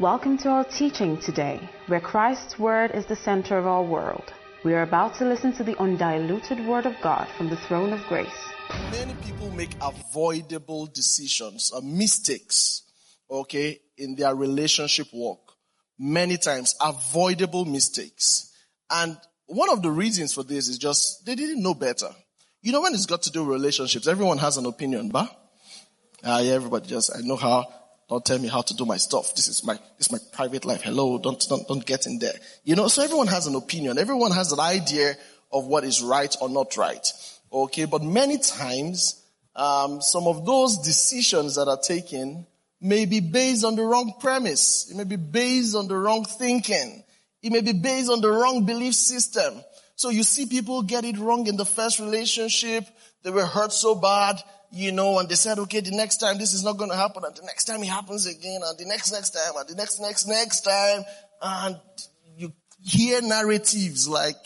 Welcome to our teaching today, where Christ's Word is the center of our world. We are about to listen to the undiluted Word of God from the throne of grace. Many people make avoidable decisions or mistakes, okay, in their relationship walk. Many times, avoidable mistakes. And one of the reasons for this is just they didn't know better. You know, when it's got to do with relationships, everyone has an opinion, but uh, yeah, everybody just, I know how don't tell me how to do my stuff. This is my, this is my private life. Hello. Don't, don't, don't get in there. You know, so everyone has an opinion. Everyone has an idea of what is right or not right. Okay. But many times, um, some of those decisions that are taken may be based on the wrong premise. It may be based on the wrong thinking. It may be based on the wrong belief system. So you see people get it wrong in the first relationship. They were hurt so bad you know, and they said, okay, the next time this is not going to happen, and the next time it happens again, and the next, next time, and the next, next, next time, and you hear narratives like,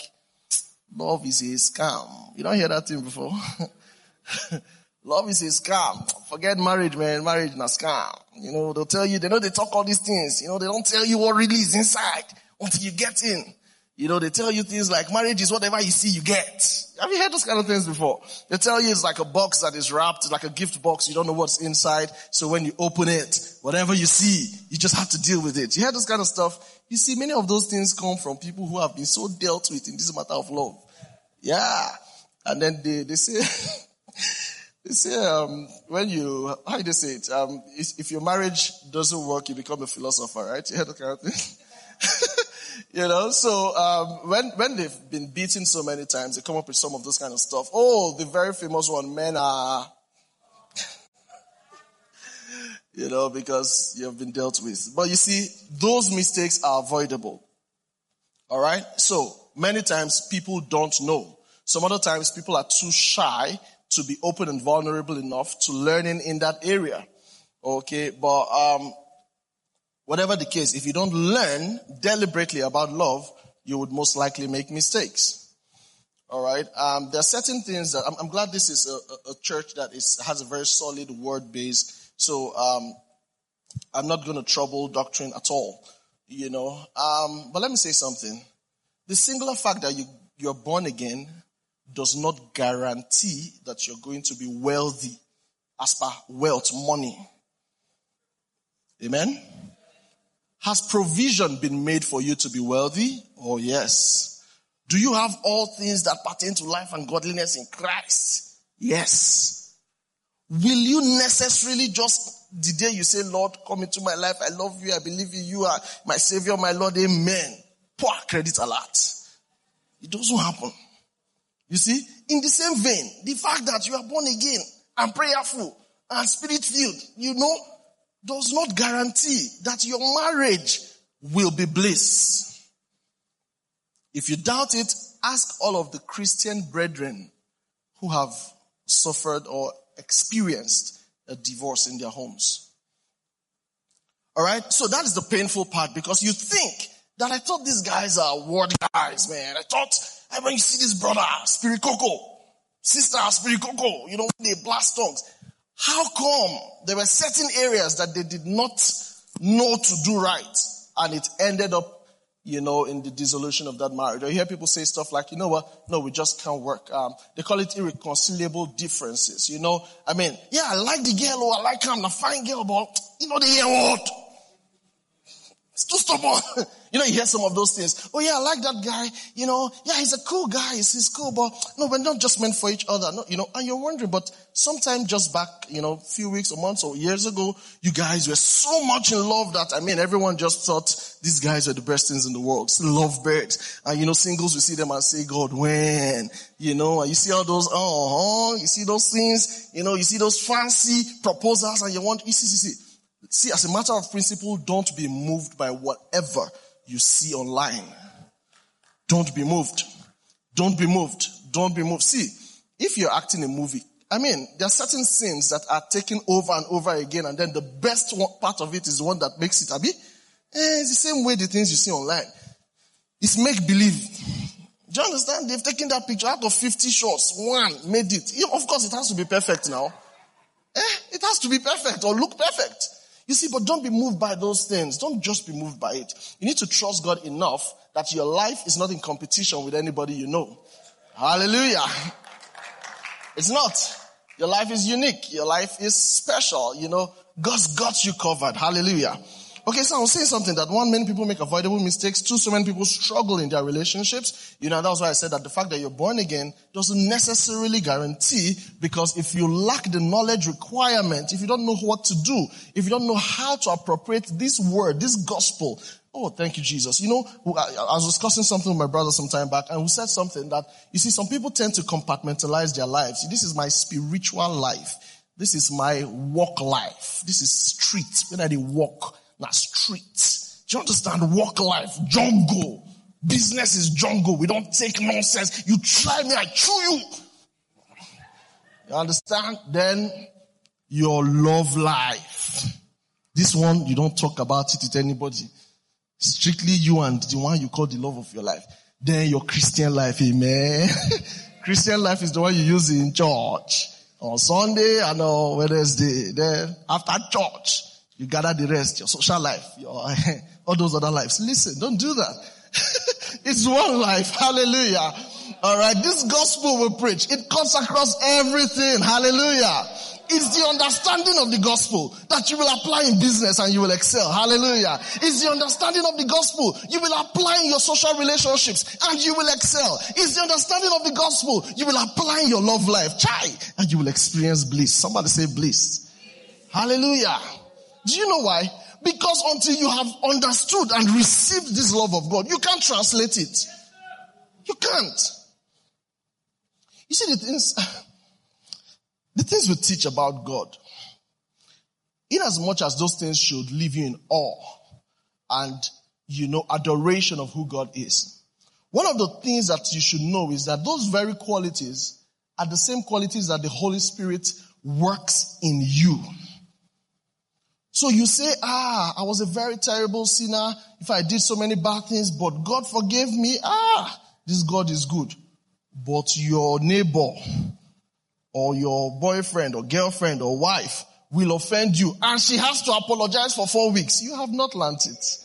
love is a scam. You don't hear that thing before? love is a scam. Forget marriage, man. Marriage is a scam. You know, they'll tell you, they know they talk all these things. You know, they don't tell you what really is inside until you get in. You know, they tell you things like marriage is whatever you see, you get. Have you heard those kind of things before? They tell you it's like a box that is wrapped, like a gift box. You don't know what's inside. So when you open it, whatever you see, you just have to deal with it. You hear this kind of stuff? You see, many of those things come from people who have been so dealt with in this matter of love. Yeah. And then they, they say, they say, um, when you, how do they say it? Um, if, if your marriage doesn't work, you become a philosopher, right? You heard that kind of thing? You know, so um, when when they've been beaten so many times, they come up with some of those kind of stuff. Oh, the very famous one, men are, you know, because you have been dealt with. But you see, those mistakes are avoidable. All right. So many times people don't know. Some other times people are too shy to be open and vulnerable enough to learning in that area. Okay, but um, Whatever the case, if you don't learn deliberately about love, you would most likely make mistakes. All right. Um, there are certain things that I'm, I'm glad this is a, a, church that is has a very solid word base. So um, I'm not going to trouble doctrine at all. You know. Um, but let me say something. The singular fact that you you're born again does not guarantee that you're going to be wealthy as per wealth, money. Amen. Has provision been made for you to be wealthy? Oh yes. Do you have all things that pertain to life and godliness in Christ? Yes. Will you necessarily just the day you say, Lord, come into my life. I love you. I believe in you. are my savior, my Lord. Amen. Poor credit alert. It doesn't happen. You see, in the same vein, the fact that you are born again and prayerful and spirit filled, you know, does not guarantee that your marriage will be bliss. If you doubt it, ask all of the Christian brethren who have suffered or experienced a divorce in their homes. Alright? So that is the painful part because you think that I thought these guys are word guys, man. I thought when you see this brother, spirit coco, sister, spirit coco, you know, they blast tongues. How come there were certain areas that they did not know to do right and it ended up, you know, in the dissolution of that marriage? Or you hear people say stuff like, you know what? No, we just can't work. Um, they call it irreconcilable differences. You know, I mean, yeah, I like the girl or I like him, the fine girl, but you know, the hear what? It's too stubborn. You know, you hear some of those things. Oh yeah, I like that guy. You know, yeah, he's a cool guy. He's, he's cool, but no, we're not just meant for each other. No, you know, and you're wondering, but sometime just back, you know, a few weeks or months or years ago, you guys were so much in love that, I mean, everyone just thought these guys were the best things in the world. Love birds. And you know, singles, we see them and say, God, when? You know, and you see all those, oh, you see those things, you know, you see those fancy proposals and you want, you see, see. See, as a matter of principle, don't be moved by whatever you see online. Don't be moved. Don't be moved. Don't be moved. See, if you're acting a movie, I mean, there are certain scenes that are taken over and over again, and then the best part of it is the one that makes it, Abi. Eh, it's the same way the things you see online. It's make believe. Do you understand? They've taken that picture out of 50 shots. One made it. Of course, it has to be perfect now. Eh, it has to be perfect or look perfect. You see, but don't be moved by those things. Don't just be moved by it. You need to trust God enough that your life is not in competition with anybody you know. Hallelujah. It's not. Your life is unique. Your life is special. You know, God's got you covered. Hallelujah. Okay, so I was saying something that one, many people make avoidable mistakes. Two, so many people struggle in their relationships. You know, that's why I said that the fact that you're born again doesn't necessarily guarantee because if you lack the knowledge requirement, if you don't know what to do, if you don't know how to appropriate this word, this gospel, Oh, thank you, Jesus. You know, I was discussing something with my brother some time back, and we said something that, you see, some people tend to compartmentalize their lives. This is my spiritual life. This is my walk life. This is street. When I walk, not street. Do you understand? Walk life, jungle. Business is jungle. We don't take nonsense. You try me, I chew you. You understand? Then your love life. This one, you don't talk about it with anybody. Strictly you and the one you call the love of your life. Then your Christian life, amen. Christian life is the one you use in church on Sunday and on Wednesday. Then after church, you gather the rest, your social life, your, all those other lives. Listen, don't do that. it's one life. Hallelujah. All right. This gospel we preach, it cuts across everything. Hallelujah. It's the understanding of the gospel that you will apply in business and you will excel. Hallelujah. It's the understanding of the gospel you will apply in your social relationships and you will excel. It's the understanding of the gospel you will apply in your love life. Chai! And you will experience bliss. Somebody say bliss. Hallelujah. Do you know why? Because until you have understood and received this love of God, you can't translate it. You can't. You see the things, the things we teach about God, in as much as those things should leave you in awe and, you know, adoration of who God is. One of the things that you should know is that those very qualities are the same qualities that the Holy Spirit works in you. So you say, ah, I was a very terrible sinner if I did so many bad things, but God forgave me. Ah, this God is good. But your neighbor or your boyfriend or girlfriend or wife will offend you and she has to apologize for four weeks. You have not learned it.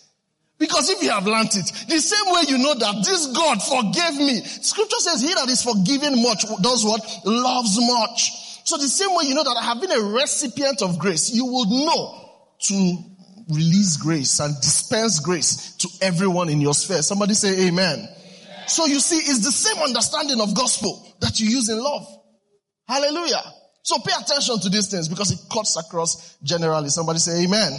Because if you have learned it, the same way you know that this God forgave me. Scripture says he that is forgiven much does what? Loves much. So the same way you know that I have been a recipient of grace, you would know to release grace and dispense grace to everyone in your sphere. Somebody say amen. amen. So you see, it's the same understanding of gospel that you use in love. Hallelujah. So pay attention to these things because it cuts across generally. Somebody say amen.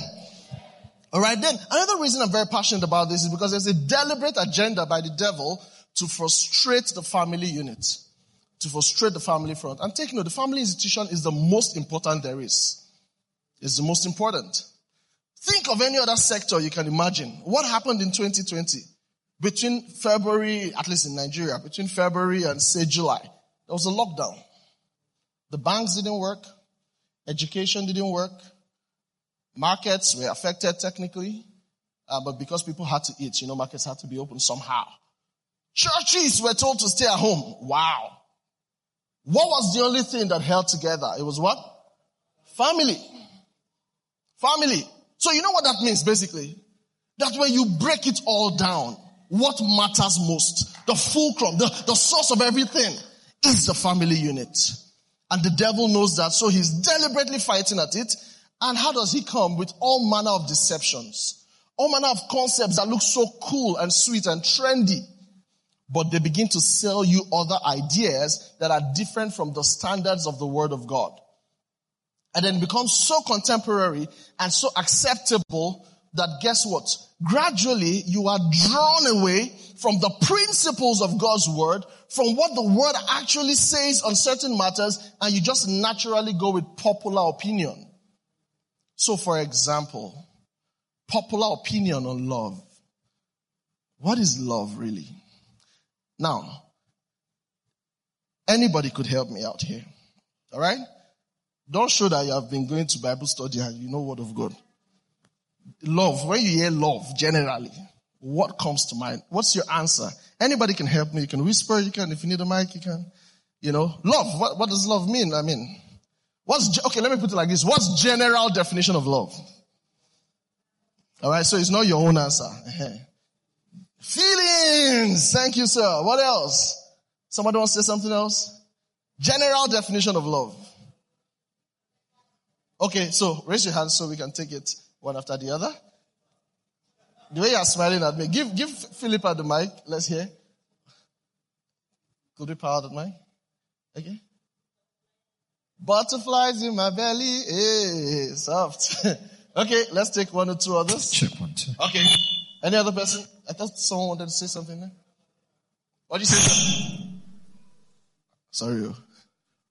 All right, then another reason I'm very passionate about this is because there's a deliberate agenda by the devil to frustrate the family unit, to frustrate the family front. And take note, the family institution is the most important there is. It's the most important. Think of any other sector you can imagine. What happened in 2020? Between February, at least in Nigeria, between February and say July, there was a lockdown. The banks didn't work. Education didn't work. Markets were affected technically. Uh, but because people had to eat, you know, markets had to be open somehow. Churches were told to stay at home. Wow. What was the only thing that held together? It was what? Family. Family. So you know what that means basically? That when you break it all down, what matters most, the fulcrum, the, the source of everything is the family unit. And the devil knows that, so he's deliberately fighting at it. And how does he come? With all manner of deceptions. All manner of concepts that look so cool and sweet and trendy. But they begin to sell you other ideas that are different from the standards of the word of God. And then becomes so contemporary and so acceptable that guess what? Gradually you are drawn away from the principles of God's word, from what the word actually says on certain matters, and you just naturally go with popular opinion. So for example, popular opinion on love. What is love really? Now, anybody could help me out here. Alright? Don't show that you have been going to Bible study and you know word of God. Love, when you hear love generally, what comes to mind? What's your answer? Anybody can help me. You can whisper, you can, if you need a mic, you can. You know, love. What, what does love mean? I mean, what's, okay, let me put it like this. What's general definition of love? All right, so it's not your own answer. Feelings. Thank you, sir. What else? Somebody wants to say something else? General definition of love. Okay, so raise your hand so we can take it one after the other. The way you're smiling at me, give, give Philippa the mic. Let's hear. Could we power the mic? Okay. Butterflies in my belly. Hey, soft. okay, let's take one or two others. Check one, two. Okay. Any other person? I thought someone wanted to say something there. What did you say? Sorry. oh.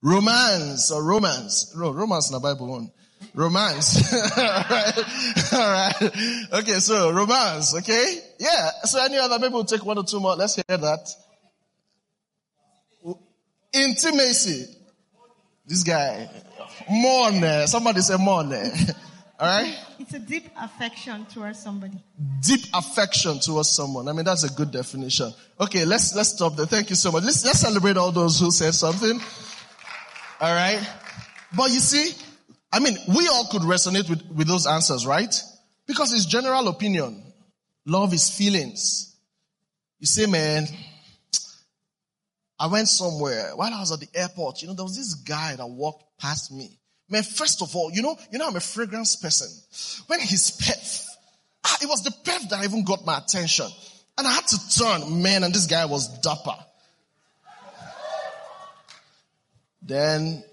Romance or romance. No, romance in the Bible one. Romance. Alright. Alright. Okay, so romance, okay? Yeah. So any other people take one or two more. Let's hear that. Intimacy. This guy. More. Eh? Somebody say more. Eh? Alright? It's a deep affection towards somebody. deep affection towards someone. I mean, that's a good definition. Okay, let's, let's stop there. Thank you so much. Let's, let's celebrate all those who said something. All right. But you see, I mean, we all could resonate with, with those answers, right? Because it's general opinion. Love is feelings. You say, man, I went somewhere while I was at the airport. You know, there was this guy that walked past me. Man, first of all, you know, you know, I'm a fragrance person. When his perf, ah, it was the perf that even got my attention. And I had to turn, man, and this guy was dapper. Then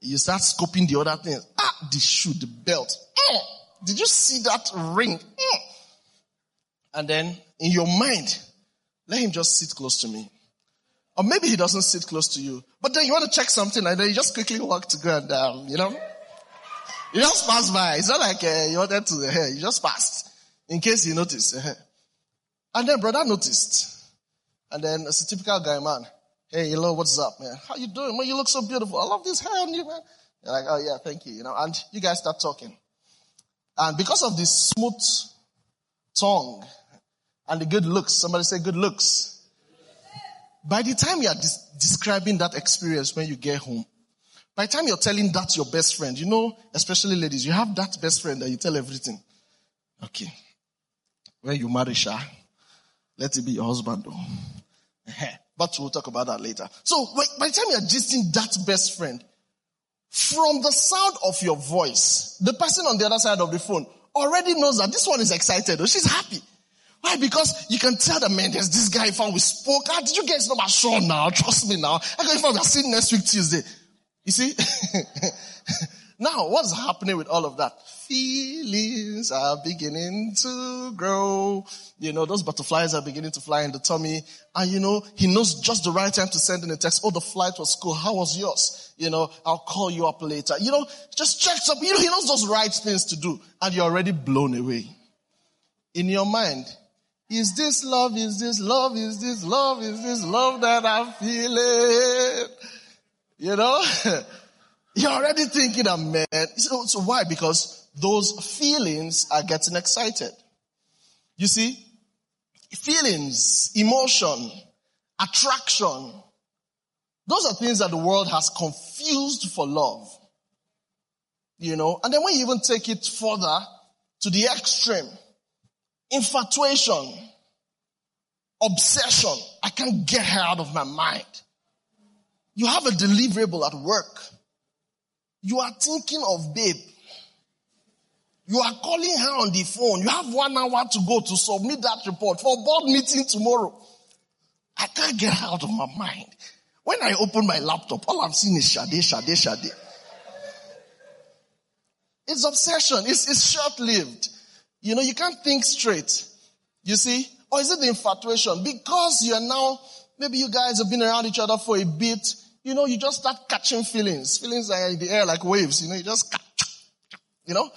you start scoping the other things. Ah, the shoe, the belt. Mm. Did you see that ring? Mm. And then in your mind, let him just sit close to me. Or maybe he doesn't sit close to you. But then you want to check something and then you just quickly walk to go and, um, you know, you just pass by. It's not like uh, you wanted to, uh, you just passed in case you noticed. Uh, and then brother noticed. And then it's a typical guy, man. Hey, hello, what's up, man? How you doing? Man, you look so beautiful. I love this hair on you, man. You're like, oh yeah, thank you, you know, and you guys start talking. And because of this smooth tongue and the good looks, somebody say good looks. By the time you are des- describing that experience when you get home, by the time you're telling that your best friend, you know, especially ladies, you have that best friend that you tell everything. Okay. When you marry Sha, let it be your husband though. But we'll talk about that later. So by the time you're gisting that best friend, from the sound of your voice, the person on the other side of the phone already knows that this one is excited or she's happy. Why? Because you can tell the man, there's this guy if we spoke. Ah, did you get his number? Sure now. Trust me now. I got if we're seeing next week Tuesday. You see? now, what's happening with all of that? Feelings are beginning to grow. You know, those butterflies are beginning to fly in the tummy. And you know, he knows just the right time to send in a text. Oh, the flight was cool. How was yours? You know, I'll call you up later. You know, just checks up. You know, he knows those right things to do. And you're already blown away. In your mind, is this love? Is this love? Is this love? Is this love that I'm feeling? You know? You're already thinking that man. So, so why? Because those feelings are getting excited. You see? Feelings, emotion, attraction. Those are things that the world has confused for love. You know? And then when you even take it further to the extreme, infatuation, obsession. I can't get her out of my mind. You have a deliverable at work. You are thinking of babe. You are calling her on the phone. You have one hour to go to submit that report for board meeting tomorrow. I can't get her out of my mind. When I open my laptop, all I'm seeing is Shade, Shade, Shade. It's obsession. It's, it's short-lived. You know, you can't think straight. You see? Or is it the infatuation? Because you are now, maybe you guys have been around each other for a bit, you know, you just start catching feelings. Feelings are in the air like waves, you know, you just, you know?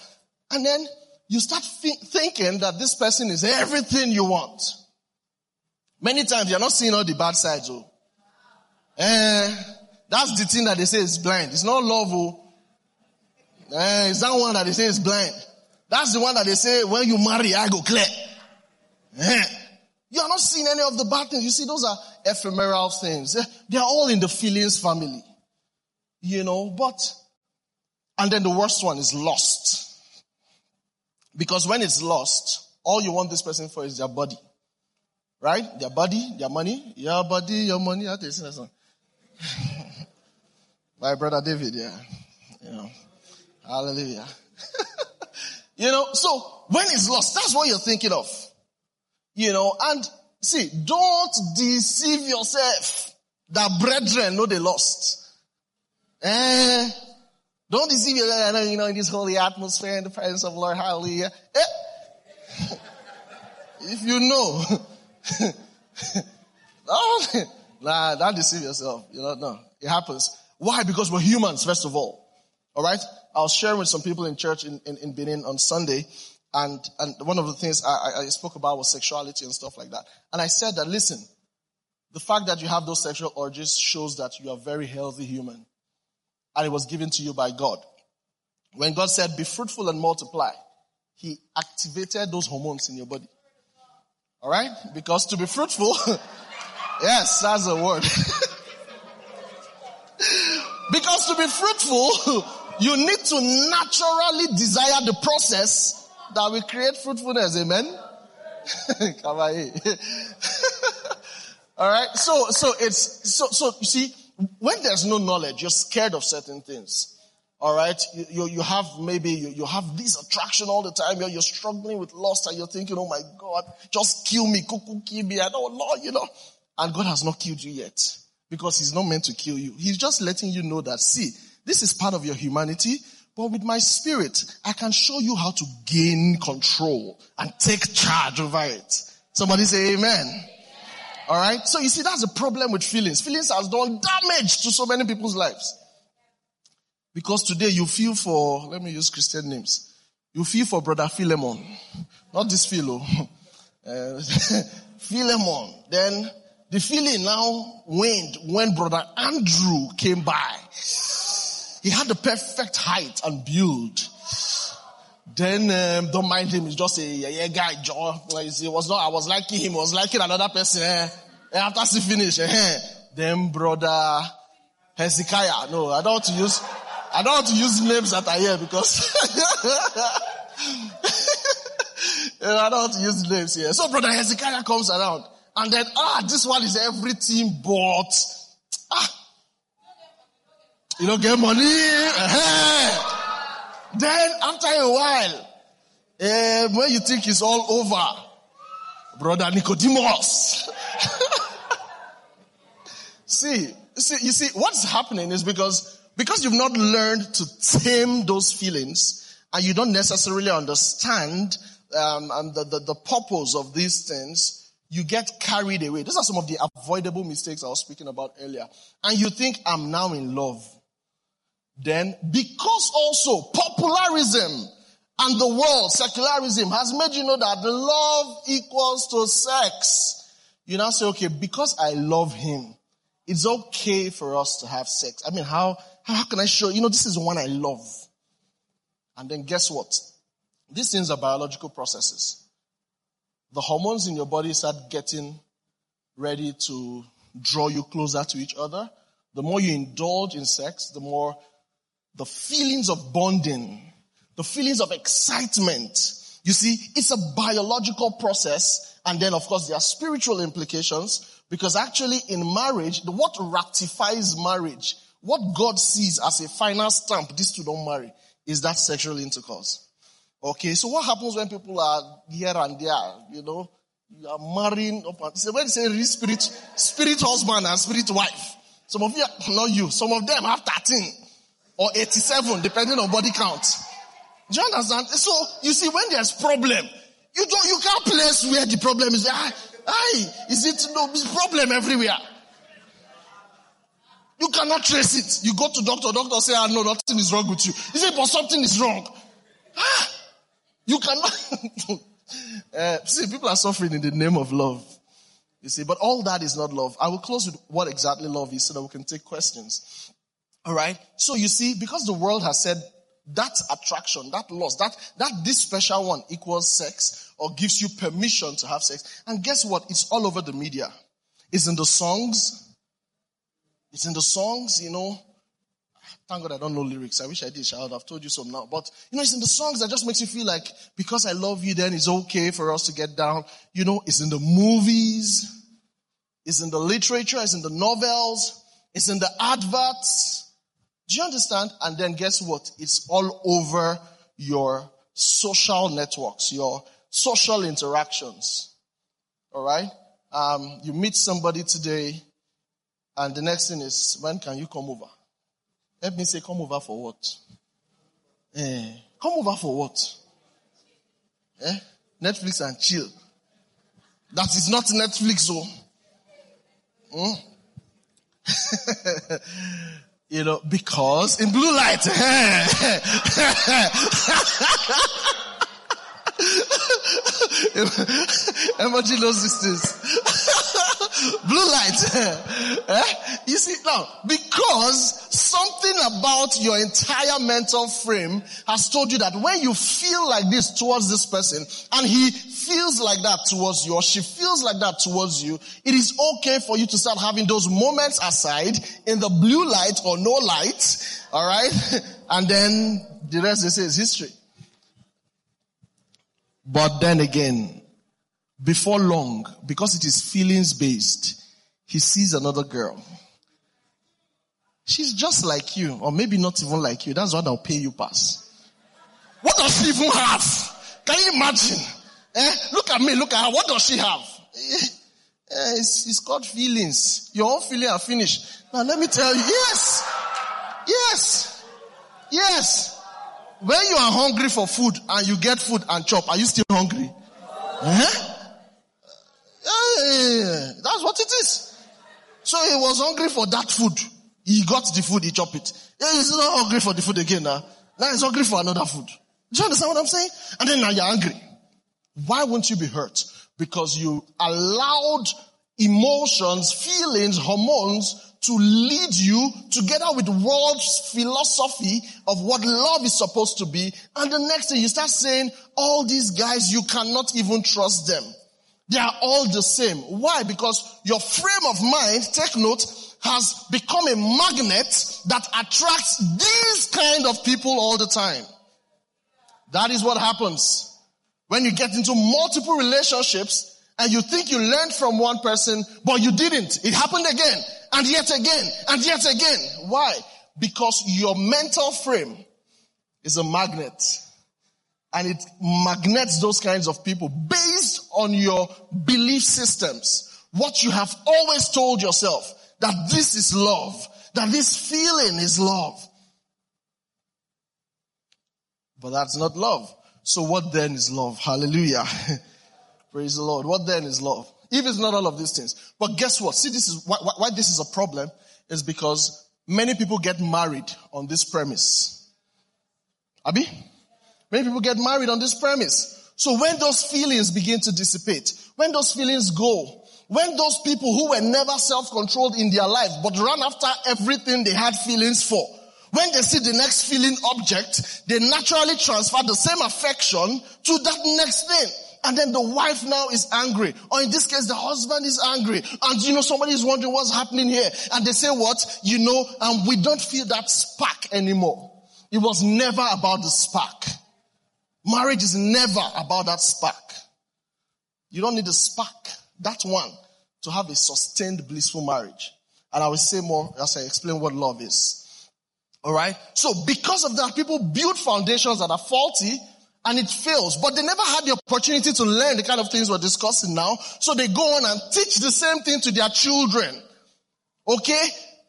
And then you start thi- thinking that this person is everything you want. Many times you're not seeing all the bad sides, oh. Eh, that's the thing that they say is blind. It's not love, oh. Eh, it's that one that they say is blind. That's the one that they say, when you marry, I go clear. Eh. You are not seeing any of the bad things. You see, those are ephemeral things. Eh, They are all in the feelings family. You know, but, and then the worst one is lost. Because when it's lost, all you want this person for is their body. Right? Their body, their money, your body, your money. Do you sing that song? My brother David, yeah. You know. Hallelujah. you know, so when it's lost, that's what you're thinking of. You know, and see, don't deceive yourself that brethren know they lost. Eh, don't deceive yourself, you know, in this holy atmosphere in the presence of Lord, hallelujah. Eh. if you know, oh, nah, don't deceive yourself. You know, no, it happens. Why? Because we're humans, first of all. All right. I was sharing with some people in church in, in, in Benin on Sunday, and and one of the things I, I spoke about was sexuality and stuff like that. And I said that listen, the fact that you have those sexual urges shows that you are a very healthy human, and it was given to you by God. When God said, "Be fruitful and multiply," He activated those hormones in your body. All right, because to be fruitful, yes, that's the word. Because to be fruitful, you need to naturally desire the process that will create fruitfulness. Amen. All right. So, so it's, so, so you see, when there's no knowledge, you're scared of certain things. All right. You, you, you have maybe, you, you have this attraction all the time. You're, you're struggling with lust and you're thinking, oh my God, just kill me. Kuku, kill me. I know, you know. And God has not killed you yet because he's not meant to kill you. He's just letting you know that, see, this is part of your humanity, but with my spirit, I can show you how to gain control and take charge over it. Somebody say amen. All right. So you see, that's the problem with feelings. Feelings has done damage to so many people's lives. Because today you feel for, let me use Christian names. You feel for brother Philemon. Not this Philo. Uh, Philemon. Then the feeling now waned when brother Andrew came by. He had the perfect height and build. Then um, don't mind him. He's just a yeah, yeah guy. Joe. It was not. I was liking him. I was liking another person. Eh? After he finished, eh? then brother Hezekiah. No, I don't want to use. I don't want to use names that are here because I don't want to use names here. So brother Hezekiah comes around. And then, ah, this one is everything but, you don't get money. Uh-huh. Then after a while, uh, when you think it's all over, brother Nicodemus. see, see, you see, what's happening is because, because you've not learned to tame those feelings and you don't necessarily understand um, the, the, the purpose of these things, you get carried away. These are some of the avoidable mistakes I was speaking about earlier. And you think I'm now in love. Then, because also popularism and the world, secularism has made you know that love equals to sex. You now say, okay, because I love him, it's okay for us to have sex. I mean, how, how can I show, you know, this is one I love. And then guess what? These things are biological processes the hormones in your body start getting ready to draw you closer to each other. The more you indulge in sex, the more the feelings of bonding, the feelings of excitement. You see, it's a biological process. And then, of course, there are spiritual implications because actually in marriage, what ratifies marriage, what God sees as a final stamp, these two don't marry, is that sexual intercourse. Okay, so what happens when people are here and there, you know, you are marrying up and, so when they say spirit, spirit husband and spirit wife, some of you, not you, some of them have 13 or 87 depending on body count. Do you understand? So you see when there's problem, you don't, you can't place where the problem is. I, I, is it no, problem everywhere. You cannot trace it. You go to doctor, doctor say, ah, no, nothing is wrong with you. He say, but something is wrong. Ah, you cannot. uh, see, people are suffering in the name of love. You see, but all that is not love. I will close with what exactly love is so that we can take questions. All right. So you see, because the world has said that attraction, that lust, that, that this special one equals sex or gives you permission to have sex. And guess what? It's all over the media. It's in the songs. It's in the songs, you know. Thank God I don't know lyrics. I wish I did. I would have told you some now. But, you know, it's in the songs that just makes you feel like because I love you, then it's okay for us to get down. You know, it's in the movies. It's in the literature. It's in the novels. It's in the adverts. Do you understand? And then guess what? It's all over your social networks, your social interactions. All right? Um, you meet somebody today, and the next thing is, when can you come over? Let me say, come over for what? Eh, come over for what? Eh? Netflix and chill. That is not Netflix, oh. Hmm? you know, because in blue light, Emoji knows these things. Blue light. eh? You see now, because something about your entire mental frame has told you that when you feel like this towards this person and he feels like that towards you or she feels like that towards you, it is okay for you to start having those moments aside in the blue light or no light. All right. And then the rest they say is history. But then again, before long, because it is feelings based, he sees another girl. She's just like you, or maybe not even like you. That's what I'll pay you pass. What does she even have? Can you imagine? Eh? Look at me, look at her. What does she have? Eh, eh, it's, it's called feelings. Your own feelings are finished. Now let me tell you, yes, yes, yes. When you are hungry for food and you get food and chop, are you still hungry? Eh? Yeah, that's what it is. So he was hungry for that food. He got the food, he chopped it. He's not hungry for the food again now. Now he's hungry for another food. Do you understand what I'm saying? And then now you're angry. Why won't you be hurt? Because you allowed emotions, feelings, hormones to lead you together with world's philosophy of what love is supposed to be. And the next thing you start saying, all these guys, you cannot even trust them. They are all the same. Why? Because your frame of mind, take note, has become a magnet that attracts these kind of people all the time. That is what happens when you get into multiple relationships and you think you learned from one person, but you didn't. It happened again and yet again and yet again. Why? Because your mental frame is a magnet and it magnets those kinds of people based on your belief systems. What you have always told yourself that this is love, that this feeling is love. But that's not love. So what then is love? Hallelujah. Praise the Lord. What then is love? If it's not all of these things. But guess what? See, this is why, why this is a problem is because many people get married on this premise. Abi? Many people get married on this premise. So when those feelings begin to dissipate, when those feelings go, when those people who were never self-controlled in their life but run after everything they had feelings for, when they see the next feeling object, they naturally transfer the same affection to that next thing. And then the wife now is angry. Or in this case, the husband is angry. And you know, somebody is wondering what's happening here. And they say what? You know, and we don't feel that spark anymore. It was never about the spark. Marriage is never about that spark. You don't need a spark. That one to have a sustained blissful marriage. And I will say more as I explain what love is. Alright? So because of that, people build foundations that are faulty and it fails. But they never had the opportunity to learn the kind of things we're discussing now. So they go on and teach the same thing to their children. Okay?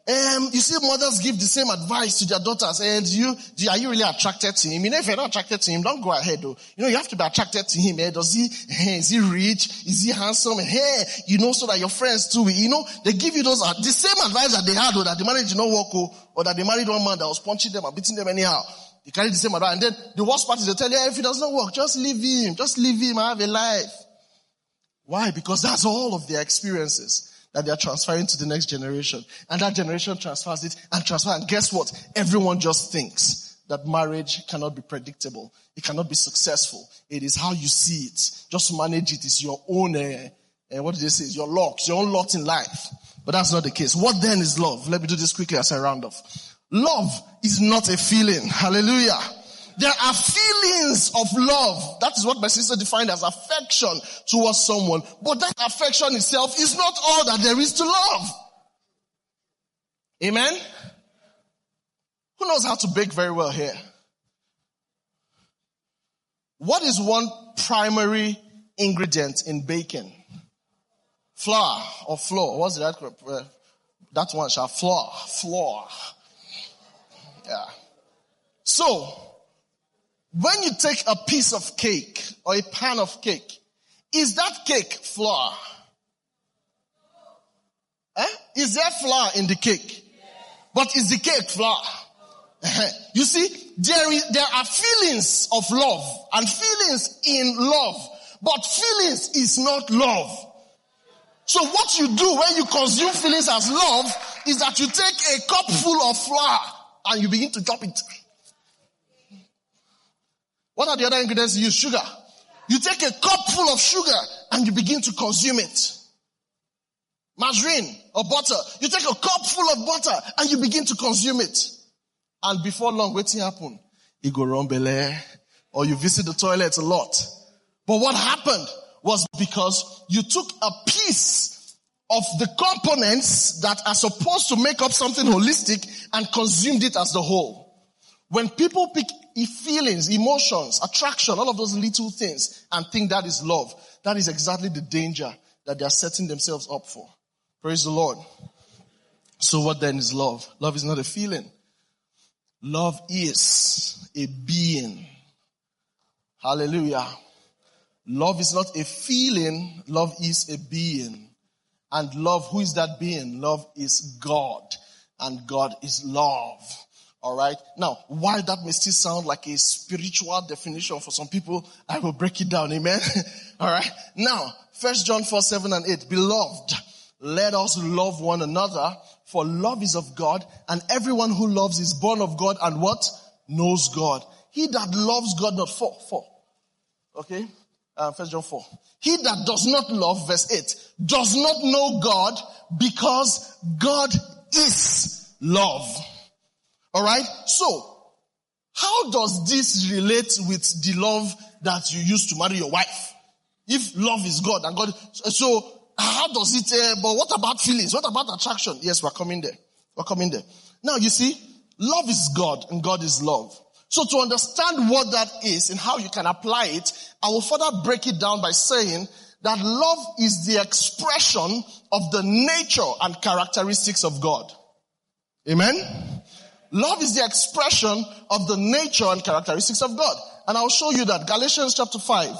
Um, you see, mothers give the same advice to their daughters. And you, are you really attracted to him? You know, if you're not attracted to him, don't go ahead though. You know, you have to be attracted to him. Eh? Does he, eh, is he rich? Is he handsome? Hey, you know, so that your friends too, you know, they give you those, uh, the same advice that they had, or that the marriage did not work, or, or that they married one man that was punching them and beating them anyhow. They carry the same advice. And then the worst part is they tell you, hey, if it does not work, just leave him. Just leave him and have a life. Why? Because that's all of their experiences that they are transferring to the next generation. And that generation transfers it and transfers. And guess what? Everyone just thinks that marriage cannot be predictable. It cannot be successful. It is how you see it. Just manage it. It's your own, uh, uh, what did they say? It's your lot, your own lot in life. But that's not the case. What then is love? Let me do this quickly as I round off. Love is not a feeling. Hallelujah. There are feelings of love. That is what my sister defined as affection towards someone. But that affection itself is not all that there is to love. Amen? Who knows how to bake very well here? What is one primary ingredient in baking? Flour or flour. What's that? Uh, that one shall flour. Flour. Yeah. So, when you take a piece of cake or a pan of cake, is that cake flour? Eh? Is there flour in the cake? But is the cake flour? you see, there is, there are feelings of love and feelings in love, but feelings is not love. So what you do when you consume feelings as love is that you take a cup full of flour and you begin to chop it. What are the other ingredients you use? Sugar. You take a cup full of sugar and you begin to consume it. Margarine or butter. You take a cup full of butter and you begin to consume it. And before long, waiting happen. You go run or you visit the toilet a lot. But what happened was because you took a piece of the components that are supposed to make up something holistic and consumed it as the whole. When people pick feelings, emotions, attraction, all of those little things and think that is love, that is exactly the danger that they are setting themselves up for. Praise the Lord. So what then is love? Love is not a feeling. Love is a being. Hallelujah. Love is not a feeling. Love is a being. And love, who is that being? Love is God. And God is love. Alright. Now, why that may still sound like a spiritual definition for some people, I will break it down. Amen. Alright. Now, first John 4, 7 and 8. Beloved, let us love one another for love is of God and everyone who loves is born of God and what? Knows God. He that loves God not for, for. Okay. Uh, first John 4. He that does not love, verse 8, does not know God because God is love. Alright? So, how does this relate with the love that you used to marry your wife? If love is God and God, so how does it, uh, but what about feelings? What about attraction? Yes, we're coming there. We're coming there. Now you see, love is God and God is love. So to understand what that is and how you can apply it, I will further break it down by saying that love is the expression of the nature and characteristics of God. Amen? Love is the expression of the nature and characteristics of God. And I'll show you that. Galatians chapter 5.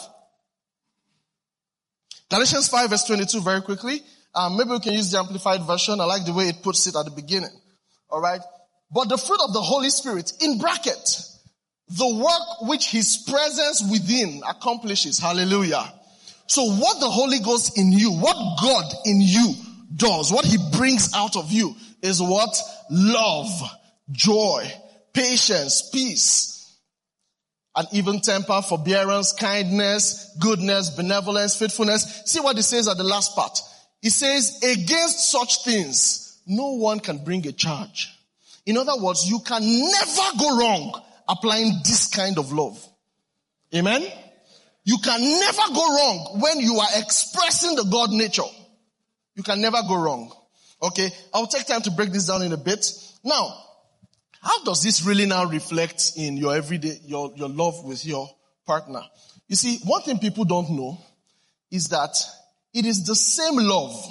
Galatians 5 verse 22 very quickly. Um, maybe we can use the amplified version. I like the way it puts it at the beginning. Alright. But the fruit of the Holy Spirit, in bracket, the work which His presence within accomplishes. Hallelujah. So what the Holy Ghost in you, what God in you does, what He brings out of you is what? Love joy, patience, peace, and even temper, forbearance, kindness, goodness, benevolence, faithfulness. See what it says at the last part. It says, against such things, no one can bring a charge. In other words, you can never go wrong applying this kind of love. Amen? You can never go wrong when you are expressing the God nature. You can never go wrong. Okay? I'll take time to break this down in a bit. Now, how does this really now reflect in your everyday, your, your love with your partner? You see, one thing people don't know is that it is the same love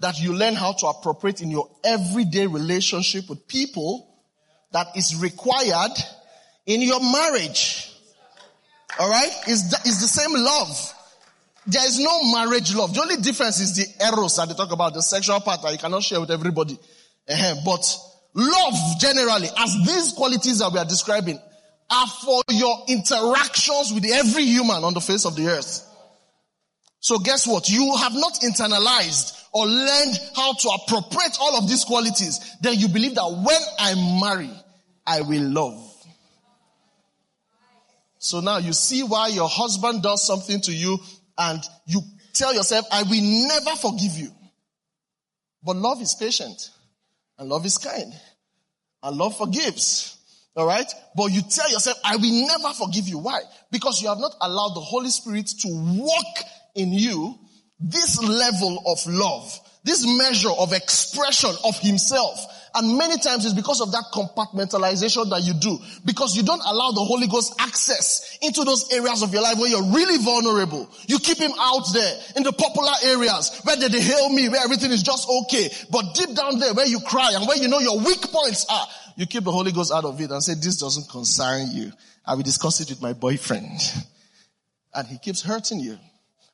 that you learn how to appropriate in your everyday relationship with people that is required in your marriage. Alright? It's the, it's the same love. There is no marriage love. The only difference is the eros that they talk about, the sexual part that you cannot share with everybody. Uh-huh. But Love generally, as these qualities that we are describing, are for your interactions with every human on the face of the earth. So guess what? You have not internalized or learned how to appropriate all of these qualities. Then you believe that when I marry, I will love. So now you see why your husband does something to you and you tell yourself, I will never forgive you. But love is patient. And love is kind. And love forgives. Alright? But you tell yourself, I will never forgive you. Why? Because you have not allowed the Holy Spirit to work in you this level of love, this measure of expression of himself. And many times it's because of that compartmentalization that you do. Because you don't allow the Holy Ghost access into those areas of your life where you're really vulnerable. You keep him out there in the popular areas where they, hail me, where everything is just okay. But deep down there where you cry and where you know your weak points are, you keep the Holy Ghost out of it and say, this doesn't concern you. I will discuss it with my boyfriend. And he keeps hurting you.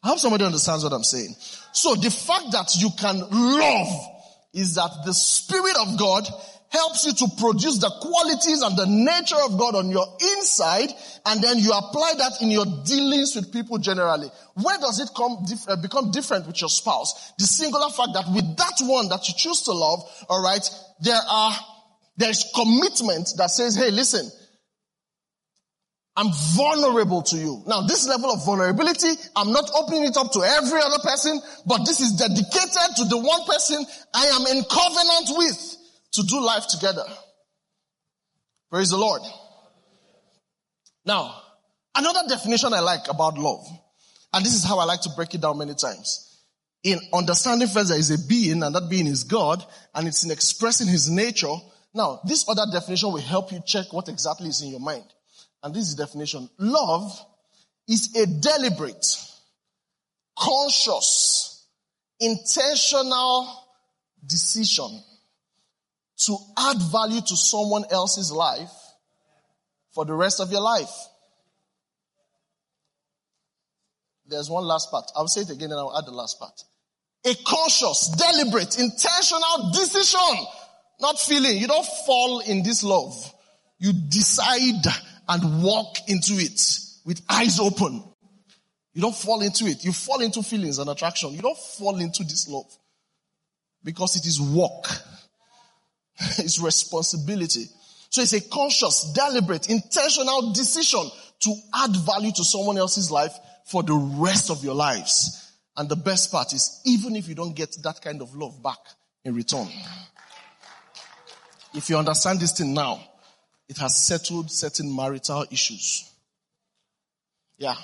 I hope somebody understands what I'm saying. So the fact that you can love is that the Spirit of God helps you to produce the qualities and the nature of God on your inside, and then you apply that in your dealings with people generally. Where does it come, uh, become different with your spouse? The singular fact that with that one that you choose to love, alright, there are, there's commitment that says, hey, listen, I'm vulnerable to you. Now, this level of vulnerability, I'm not opening it up to every other person, but this is dedicated to the one person I am in covenant with to do life together. Praise the Lord. Now, another definition I like about love, and this is how I like to break it down many times. In understanding first there is a being, and that being is God, and it's in expressing his nature. Now, this other definition will help you check what exactly is in your mind and this is definition, love is a deliberate, conscious, intentional decision to add value to someone else's life for the rest of your life. There's one last part. I'll say it again and I'll add the last part. A conscious, deliberate, intentional decision, not feeling. You don't fall in this love. You decide and walk into it with eyes open. You don't fall into it. You fall into feelings and attraction. You don't fall into this love because it is work. it's responsibility. So it's a conscious, deliberate, intentional decision to add value to someone else's life for the rest of your lives. And the best part is even if you don't get that kind of love back in return. If you understand this thing now, it has settled certain marital issues. Yeah.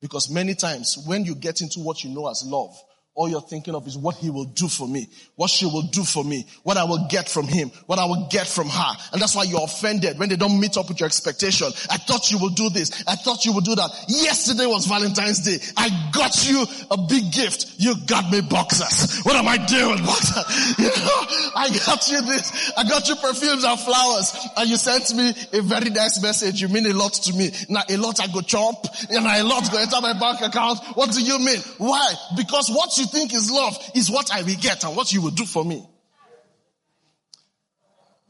Because many times when you get into what you know as love, all you're thinking of is what he will do for me, what she will do for me, what I will get from him, what I will get from her. And that's why you're offended when they don't meet up with your expectation. I thought you would do this. I thought you would do that. Yesterday was Valentine's Day. I got you a big gift. You got me boxers. What am I doing boxers? You know, I got you this. I got you perfumes and flowers. And you sent me a very nice message. You mean a lot to me. Now a lot I go chomp and a lot go enter my bank account. What do you mean? Why? Because what you you think is love is what I will get and what you will do for me.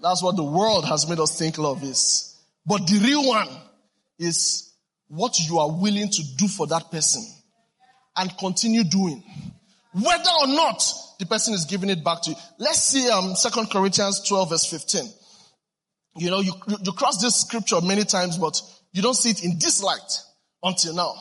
That's what the world has made us think love is. But the real one is what you are willing to do for that person and continue doing. Whether or not the person is giving it back to you. Let's see um 2 Corinthians 12 verse 15. You know, you, you cross this scripture many times, but you don't see it in this light until now.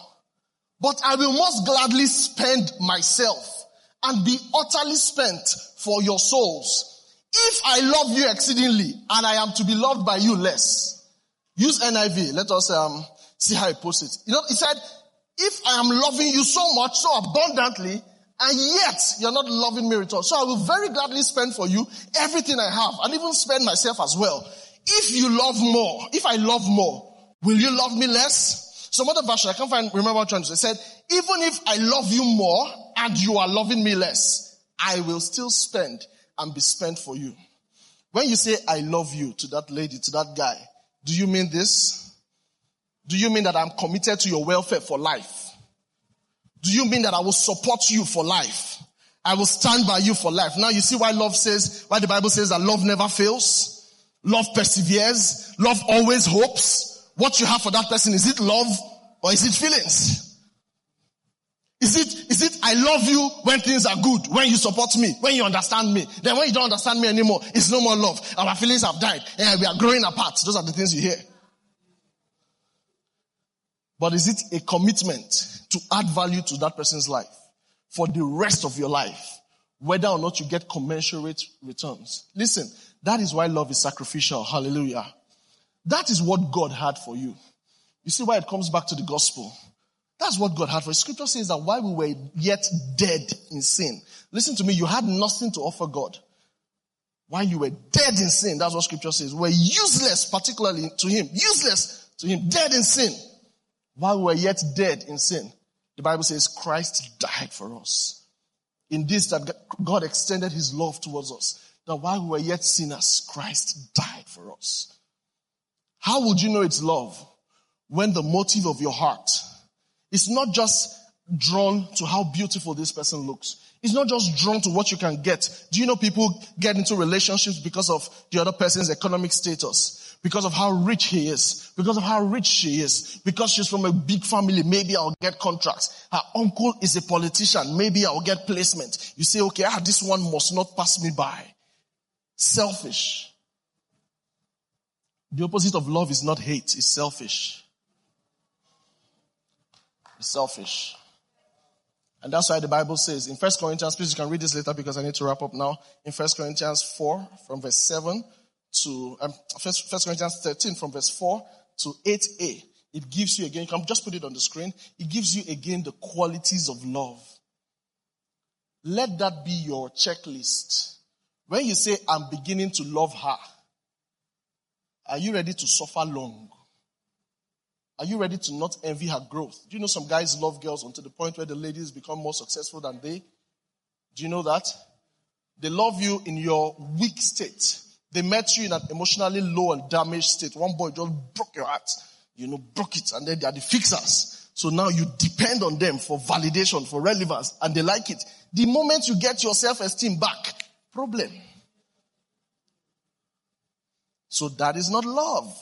But I will most gladly spend myself and be utterly spent for your souls. If I love you exceedingly and I am to be loved by you less. Use NIV. Let us um, see how he puts it. You know, he said, if I am loving you so much, so abundantly, and yet you're not loving me at all. So I will very gladly spend for you everything I have and even spend myself as well. If you love more, if I love more, will you love me less? Some other version, I can't find, remember what say, said, even if I love you more and you are loving me less, I will still spend and be spent for you. When you say I love you to that lady, to that guy, do you mean this? Do you mean that I'm committed to your welfare for life? Do you mean that I will support you for life? I will stand by you for life. Now you see why love says, why the Bible says that love never fails. Love perseveres. Love always hopes what you have for that person, is it love or is it feelings? Is it, is it, I love you when things are good, when you support me, when you understand me. Then when you don't understand me anymore, it's no more love. Our feelings have died and we are growing apart. Those are the things you hear. But is it a commitment to add value to that person's life for the rest of your life? Whether or not you get commensurate returns. Listen, That is why love is sacrificial. Hallelujah. That is what God had for you. You see why it comes back to the gospel. That's what God had for you. Scripture says that while we were yet dead in sin, listen to me, you had nothing to offer God. While you were dead in sin, that's what scripture says. We're useless, particularly to him. Useless to him. Dead in sin. While we were yet dead in sin. The Bible says Christ died for us. In this that God extended his love towards us. That while we were yet sinners, Christ died for us. How would you know it's love? When the motive of your heart is not just drawn to how beautiful this person looks. It's not just drawn to what you can get. Do you know people get into relationships because of the other person's economic status? Because of how rich he is. Because of how rich she is. Because she's from a big family. Maybe I'll get contracts. Her uncle is a politician. Maybe I'll get placement. You say, okay, ah, this one must not pass me by. Selfish. The opposite of love is not hate, it's selfish. It's selfish. And that's why the Bible says in 1 Corinthians, please you can read this later because I need to wrap up now. In 1 Corinthians 4 from verse 7 to, um, 1 Corinthians 13 from verse 4 to 8a, it gives you again, you can just put it on the screen. It gives you again the qualities of love. Let that be your checklist. When you say, I'm beginning to love her, are you ready to suffer long? Are you ready to not envy her growth? Do you know some guys love girls until the point where the ladies become more successful than they? Do you know that? They love you in your weak state. They met you in an emotionally low and damaged state. One boy just broke your heart. You know, broke it and then they are the fixers. So now you depend on them for validation, for relevance, and they like it. The moment you get your self-esteem back, problem. So that is not love.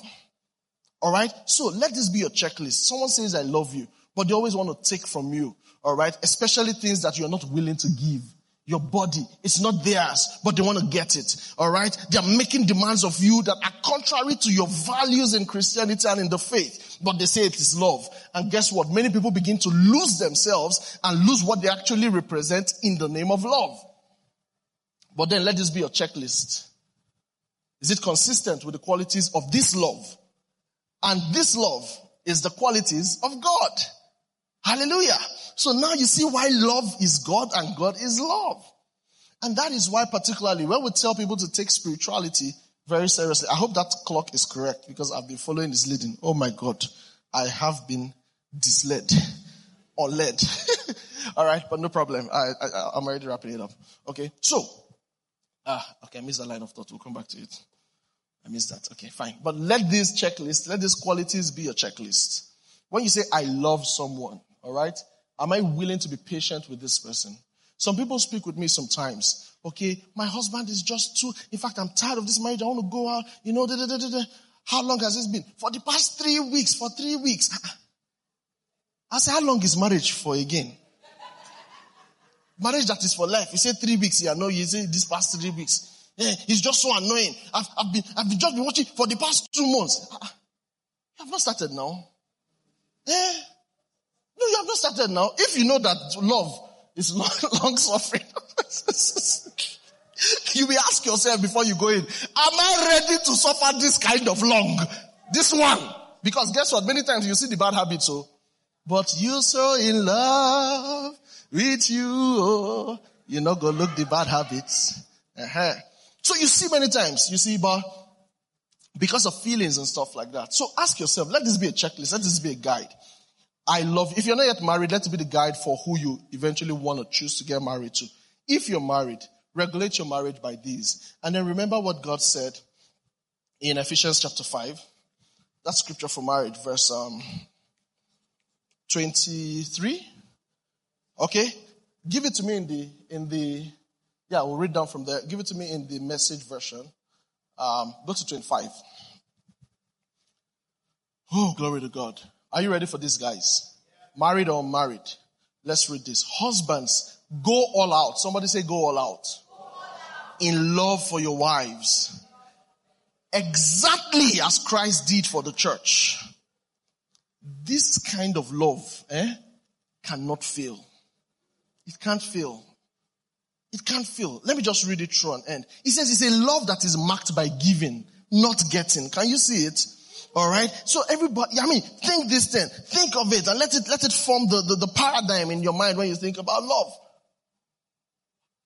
Alright? So let this be your checklist. Someone says, I love you, but they always want to take from you. Alright? Especially things that you're not willing to give. Your body, it's not theirs, but they want to get it. Alright? They are making demands of you that are contrary to your values in Christianity and in the faith, but they say it is love. And guess what? Many people begin to lose themselves and lose what they actually represent in the name of love. But then let this be your checklist. Is it consistent with the qualities of this love? And this love is the qualities of God. Hallelujah. So now you see why love is God and God is love. And that is why particularly when we tell people to take spirituality very seriously, I hope that clock is correct because I've been following this leading. Oh my God. I have been disled or led. All right, but no problem. I, I, I'm already wrapping it up. Okay, so, ah, okay, I missed the line of thought. We'll come back to it. I missed that. Okay, fine. But let this checklist, let these qualities be your checklist. When you say, I love someone, all right, am I willing to be patient with this person? Some people speak with me sometimes. Okay, my husband is just too, in fact, I'm tired of this marriage. I want to go out, you know, da, da, da. How long has this been? For the past three weeks, for three weeks. Ah, ah. I say, how long is marriage for again? marriage that is for life. You say three weeks. Yeah, no, you say this past three weeks. Yeah, he's just so annoying. I've, I've been, I've just been watching for the past two months. Ah, ah. You have not started now. Eh? No, you have not started now. If you know that love is long, long suffering, you will ask yourself before you go in, am I ready to suffer this kind of long? This one. Because guess what? Many times you see the bad habits, so, but you're so in love with you, oh, you're not gonna look the bad habits. Uh-huh. So you see many times, you see, but because of feelings and stuff like that. So ask yourself, let this be a checklist, let this be a guide. I love, if you're not yet married, let it be the guide for who you eventually want to choose to get married to. If you're married, regulate your marriage by these. And then remember what God said in Ephesians chapter 5. That's scripture for marriage, verse um, 23. Okay? Give it to me in the, in the yeah, we'll read down from there. Give it to me in the message version. Um, go to 25. Oh, glory to God. Are you ready for this, guys? Married or unmarried? Let's read this. Husbands, go all out. Somebody say go all out. Go all out. In love for your wives. Exactly as Christ did for the church. This kind of love, eh, cannot fail. It can't fail. It can't feel. Let me just read it through and end. He says it's a love that is marked by giving, not getting. Can you see it? Alright? So everybody, I mean, think this thing. Think of it and let it, let it form the, the, the paradigm in your mind when you think about love.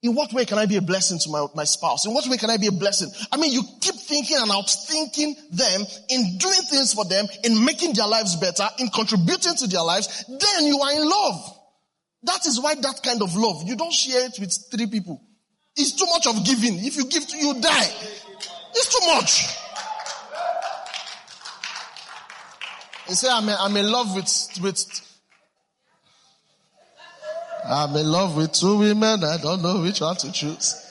In what way can I be a blessing to my, my spouse? In what way can I be a blessing? I mean, you keep thinking and outthinking them in doing things for them, in making their lives better, in contributing to their lives, then you are in love. That is why that kind of love, you don't share it with three people. It's too much of giving. If you give, you die. It's too much. You say, I'm, I'm in love with, with I'm in love with two women. I don't know which one to choose.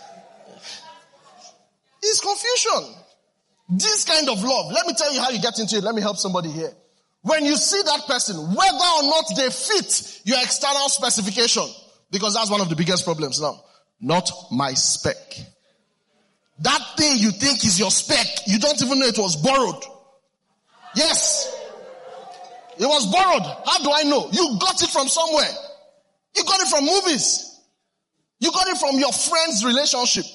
It's confusion. This kind of love, let me tell you how you get into it. Let me help somebody here. When you see that person, whether or not they fit your external specification, because that's one of the biggest problems now. Not my spec. That thing you think is your spec, you don't even know it was borrowed. Yes. It was borrowed. How do I know? You got it from somewhere. You got it from movies. You got it from your friend's relationship.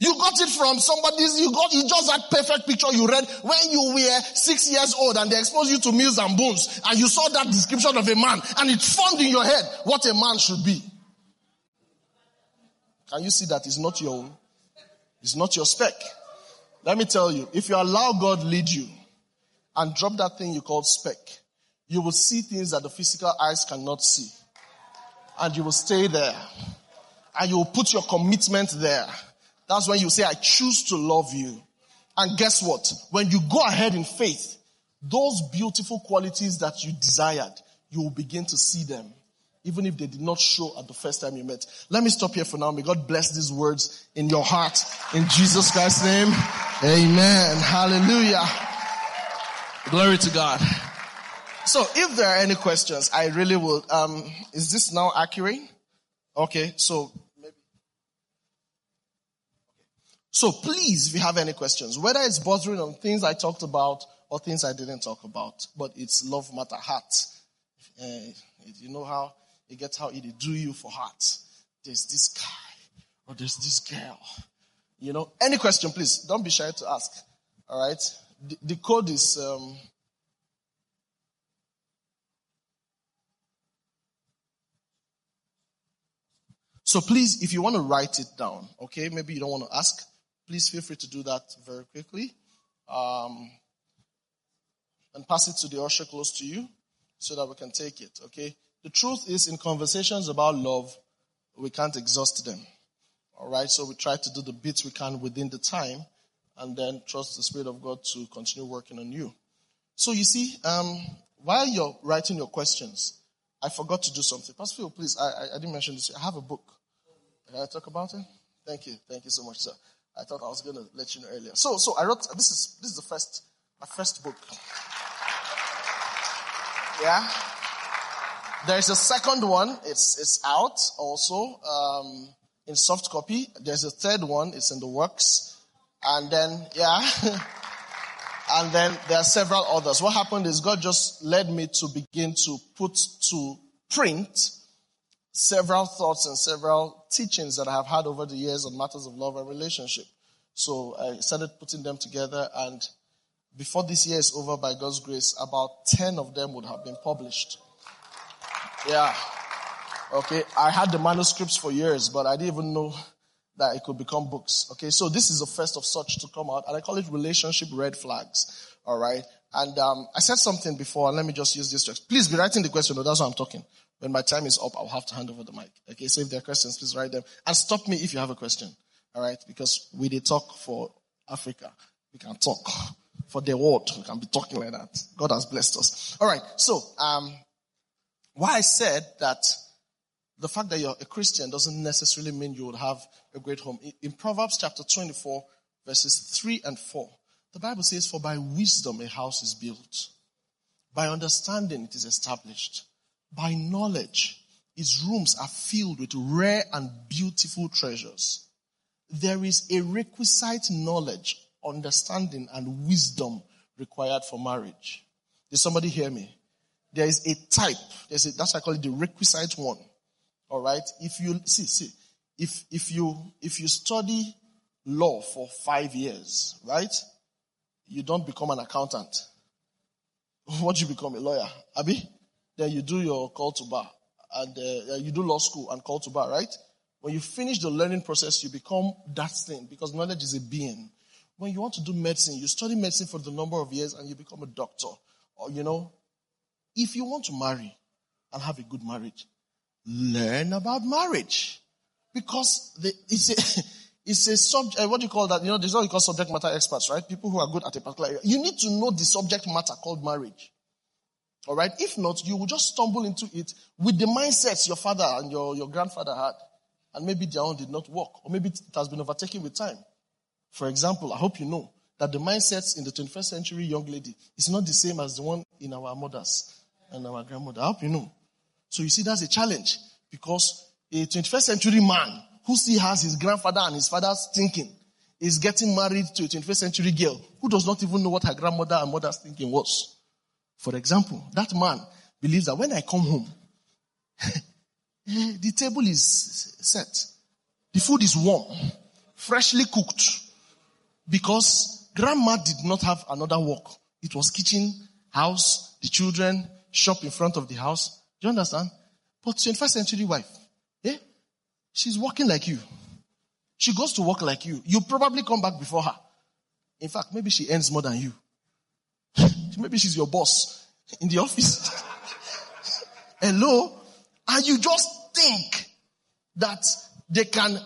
You got it from somebody's, you got, you just that perfect picture you read when you were six years old and they exposed you to Mills and Boons and you saw that description of a man and it formed in your head what a man should be. Can you see that it's not your own? It's not your spec. Let me tell you, if you allow God lead you and drop that thing you call spec, you will see things that the physical eyes cannot see and you will stay there. And you will put your commitment there. That's when you say, I choose to love you. And guess what? When you go ahead in faith, those beautiful qualities that you desired, you will begin to see them. Even if they did not show at the first time you met. Let me stop here for now. May God bless these words in your heart. In Jesus Christ's name. Amen. Hallelujah. Glory to God. So if there are any questions, I really will, um, is this now accurate? Okay, so maybe. So please, if you have any questions, whether it's bothering on things I talked about or things I didn't talk about, but it's love matter heart. Uh, you know how it gets how it do you for heart. There's this guy or there's this girl. You know, any question, please. Don't be shy to ask. All right. The, the code is um, So please, if you want to write it down, okay, maybe you don't want to ask, please feel free to do that very quickly. Um, and pass it to the usher close to you so that we can take it, okay? The truth is, in conversations about love, we can't exhaust them. Alright, so we try to do the bits we can within the time and then trust the Spirit of God to continue working on you. So you see, um, while you're writing your questions, I forgot to do something. Pastor Phil, please, I, I, I didn't mention this. I have a book. Can I talk about it? Thank you. Thank you so much, sir. I thought I was going to let you know earlier. So, so I wrote, this is, this is the first, my first book. Yeah. There's a second one. It's, it's out also, um, in soft copy. There's a third one. It's in the works. And then, yeah. and then there are several others. What happened is God just led me to begin to put to print several thoughts and several teachings that I have had over the years on matters of love and relationship. So I started putting them together and before this year is over by God's grace, about 10 of them would have been published. Yeah. Okay. I had the manuscripts for years, but I didn't even know that it could become books. Okay. So this is the first of such to come out and I call it relationship red flags. All right. And um, I said something before, and let me just use this to please be writing the question. Though, that's what I'm talking. When my time is up, I'll have to hand over the mic. Okay, so if there are questions, please write them. And stop me if you have a question. All right, because we did talk for Africa. We can talk for the world. We can be talking like that. God has blessed us. All right. So, um, why I said that the fact that you're a Christian doesn't necessarily mean you would have a great home. In Proverbs chapter 24, verses 3 and 4, the Bible says, For by wisdom a house is built, by understanding it is established. By knowledge, his rooms are filled with rare and beautiful treasures. There is a requisite knowledge, understanding, and wisdom required for marriage. Did somebody hear me? There is a type. There's a, that's why I call it the requisite one. All right. If you see, see, if, if you, if you study law for five years, right? You don't become an accountant. What do you become? A lawyer. Abi? Then you do your call to bar and uh, you do law school and call to bar, right? When you finish the learning process, you become that thing because knowledge is a being. When you want to do medicine, you study medicine for the number of years and you become a doctor. Or, you know, if you want to marry and have a good marriage, learn about marriage. Because the, it's a, it's a subject, uh, what do you call that? You know, there's what you call subject matter experts, right? People who are good at a particular area. You need to know the subject matter called marriage. Alright? If not, you will just stumble into it with the mindsets your father and your, your grandfather had. And maybe their own did not work. Or maybe it has been overtaken with time. For example, I hope you know that the mindsets in the 21st century young lady is not the same as the one in our mothers and our grandmother. I hope you know. So you see, that's a challenge because a 21st century man who still has his grandfather and his father's thinking is getting married to a 21st century girl who does not even know what her grandmother and mother's thinking was. For example, that man believes that when I come home, the table is set. The food is warm, freshly cooked. Because grandma did not have another work. It was kitchen, house, the children, shop in front of the house. Do you understand? But 21st century wife, eh? She's working like you. She goes to work like you. You probably come back before her. In fact, maybe she earns more than you. maybe she's your boss in the office. Hello? And you just think that they can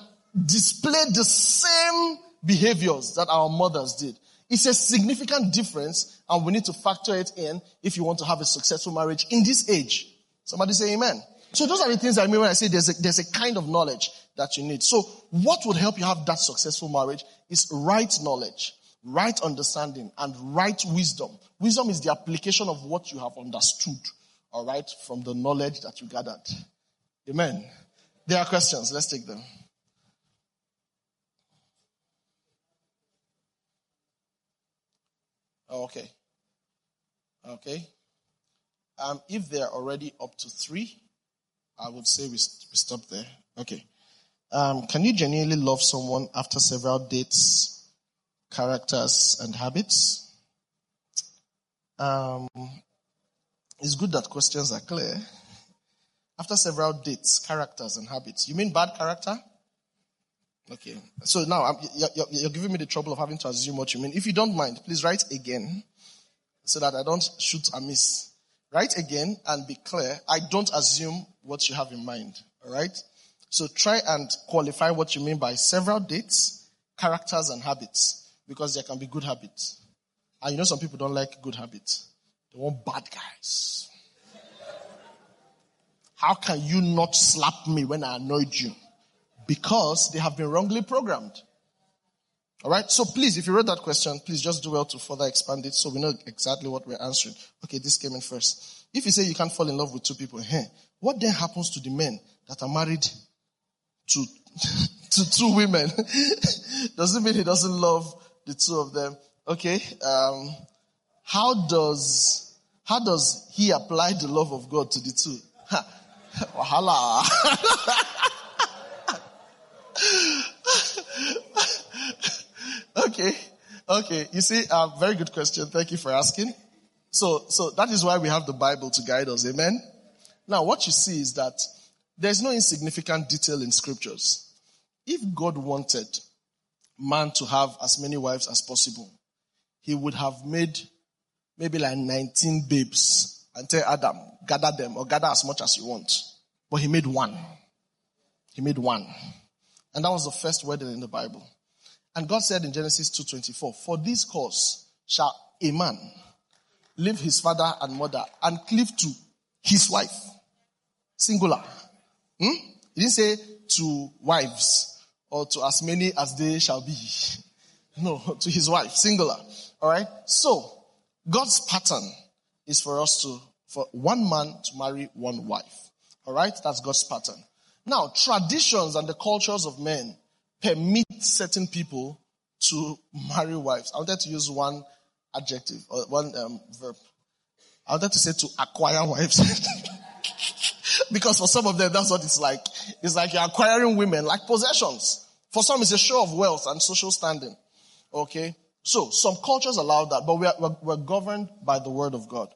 display the same behaviors that our mothers did. It's a significant difference and we need to factor it in if you want to have a successful marriage in this age. Somebody say amen. So those are the things I mean when I say there's a, there's a kind of knowledge that you need. So what would help you have that successful marriage is right knowledge, right understanding, and right wisdom. Wisdom is the application of what you have understood, all right, from the knowledge that you gathered. Amen. There are questions. Let's take them. Okay. Okay. Um, if they're already up to three, I would say we, we stop there. Okay. Um, can you genuinely love someone after several dates, characters, and habits? Um, it's good that questions are clear. After several dates, characters, and habits. You mean bad character? Okay. So now you're, you're, giving me the trouble of having to assume what you mean. If you don't mind, please write again so that I don't shoot amiss. Write again and be clear. I don't assume what you have in mind. All right. So try and qualify what you mean by several dates, characters, and habits because there can be good habits. And you know some people don't like good habits. They want bad guys. How can you not slap me when I annoyed you? because they have been wrongly programmed. All right. So please, if you read that question, please just do well to further expand it so we know exactly what we're answering. Okay, this came in first. If you say you can't fall in love with two people, hey, what then happens to the men that are married to, to two women? does it mean he doesn't love the two of them? Okay. Um, how does, how does he apply the love of God to the two? Wahala. okay. Okay. You see, uh, very good question. Thank you for asking. So, so that is why we have the Bible to guide us. Amen. Now, what you see is that there's no insignificant detail in scriptures. If God wanted man to have as many wives as possible, he would have made maybe like 19 babes and tell Adam, gather them or gather as much as you want. But he made one. He made one. And that was the first wedding in the Bible. And God said in Genesis 2.24, for this cause shall a man leave his father and mother and cleave to his wife. Singular. Hmm? He didn't say to wives or to as many as they shall be. No, to his wife. Singular. Alright? So, God's pattern is for us to, for one man to marry one wife. Alright? That's God's pattern. Now, traditions and the cultures of men permit certain people to marry wives. I wanted to use one adjective or one um, verb. I wanted to say to acquire wives. because for some of them, that's what it's like. It's like you're acquiring women like possessions. For some, it's a show of wealth and social standing. Okay? So, some cultures allow that, but we are, we're, we're governed by the word of God.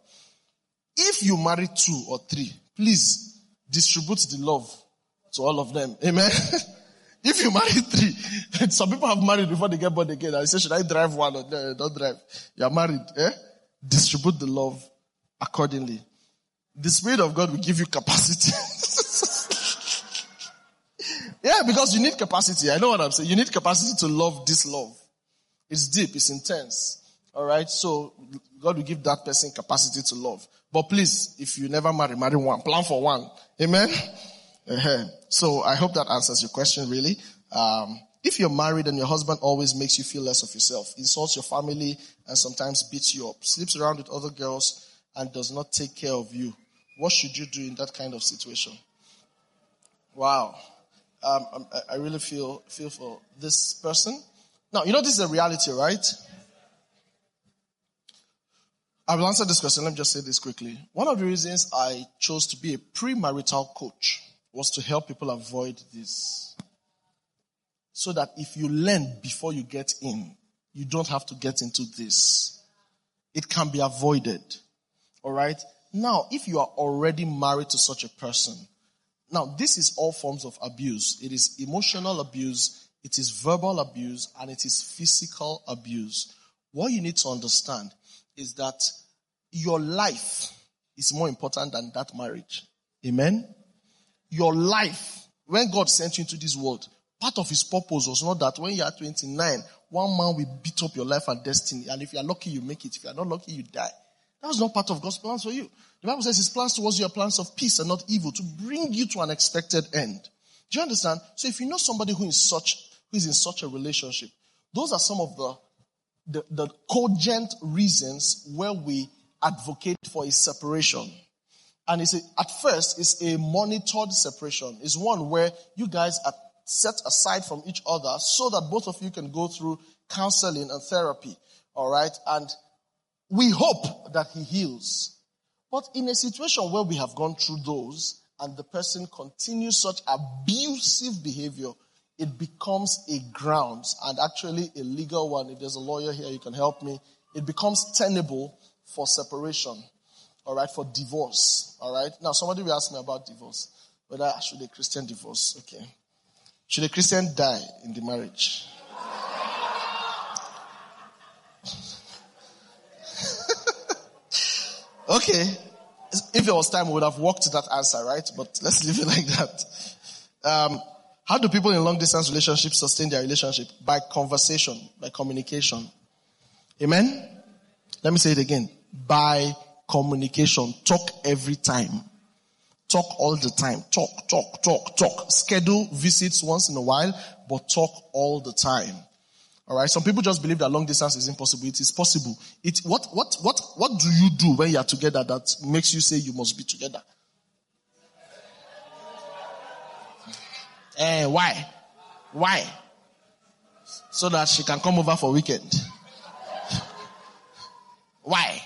If you marry two or three, please distribute the love to all of them. Amen? if you marry three, some people have married before they get born again. I say, should I drive one or no, don't drive? You are married. Eh? Distribute the love accordingly. The Spirit of God will give you capacity. yeah, because you need capacity. I know what I'm saying. You need capacity to love this love. It's deep, it's intense. Alright, so God will give that person capacity to love. But please, if you never marry, marry one. Plan for one. Amen? Uh-huh. So I hope that answers your question really. Um, if you're married and your husband always makes you feel less of yourself, insults your family and sometimes beats you up, sleeps around with other girls and does not take care of you, what should you do in that kind of situation? Wow. Um, um I really feel, feel for this person. Now, you know this is a reality, right? I will answer this question. Let me just say this quickly. One of the reasons I chose to be a premarital coach was to help people avoid this. So that if you learn before you get in, you don't have to get into this. It can be avoided. Alright? Now, if you are already married to such a person, now this is all forms of abuse. It is emotional abuse, it is verbal abuse, and it is physical abuse. What you need to understand is that your life is more important than that marriage. Amen? Your life, when God sent you into this world, part of his purpose was not that when you are 29, one man will beat up your life and destiny. And if you are lucky, you make it. If you are not lucky, you die. That was not part of God's plans for you. The Bible says his plans towards you are plans of peace and not evil to bring you to an expected end. Do you understand? So if you know somebody who is such, who is in such a relationship, those are some of the, the, the cogent reasons where we advocate for a separation. And it's a, at first, it's a monitored separation. It's one where you guys are set aside from each other so that both of you can go through counseling and therapy. All right. And we hope that he heals. But in a situation where we have gone through those and the person continues such abusive behavior, it becomes a grounds and actually a legal one. If there's a lawyer here, you can help me. It becomes tenable for separation. All right, for divorce. All right. Now, somebody will ask me about divorce. Whether should a Christian divorce? Okay. Should a Christian die in the marriage? okay. If it was time, we would have walked to that answer, right? But let's leave it like that. Um, how do people in long distance relationships sustain their relationship? By conversation, by communication. Amen? Let me say it again. By communication. Talk every time. Talk all the time. Talk, talk, talk, talk. Schedule visits once in a while, but talk all the time. Alright, some people just believe that long distance is impossible. It is possible. It, what, what, what, what do you do when you are together that makes you say you must be together? Eh, why? Why? So that she can come over for weekend. why?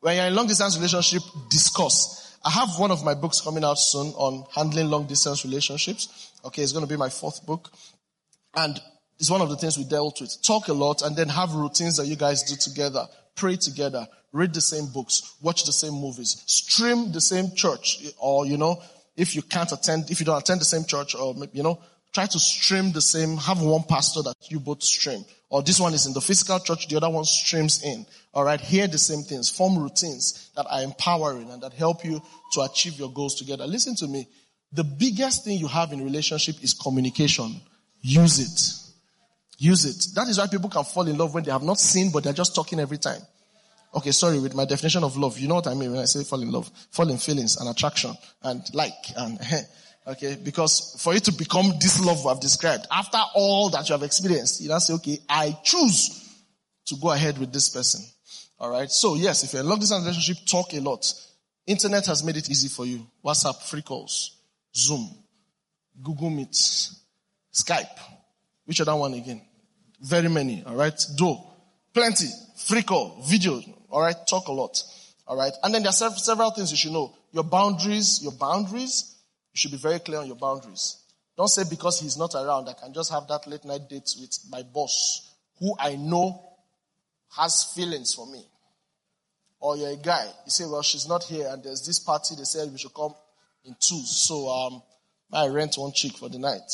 When you're in long distance relationship, discuss. I have one of my books coming out soon on handling long distance relationships. Okay, it's going to be my fourth book. And it's one of the things we dealt with. Talk a lot and then have routines that you guys do together. Pray together. Read the same books. Watch the same movies. Stream the same church. Or, you know, if you can't attend, if you don't attend the same church or, you know, try to stream the same, have one pastor that you both stream. Or this one is in the physical church, the other one streams in. Alright, hear the same things. Form routines that are empowering and that help you to achieve your goals together. Listen to me. The biggest thing you have in relationship is communication. Use it. Use it. That is why people can fall in love when they have not seen, but they're just talking every time. Okay, sorry, with my definition of love, you know what I mean when I say fall in love. Fall in feelings and attraction and like and eh, okay, because for you to become this love I've described, after all that you have experienced, you now say, okay, I choose to go ahead with this person. Alright, so yes, if you're in long distance relationship, talk a lot. Internet has made it easy for you. WhatsApp, free calls, Zoom, Google Meet, Skype. Which other one again? Very many, alright? Do. Plenty. Free call, video, alright? Talk a lot. Alright? And then there are several things you should know. your boundaries, your boundaries, you should be very clear on your boundaries. Don't say because he's not around, I can just have that late night date with my boss, who I know has feelings for me. Or you're a guy, you say, well, she's not here, and there's this party, they said we should come in twos. So, um, I rent one chick for the night.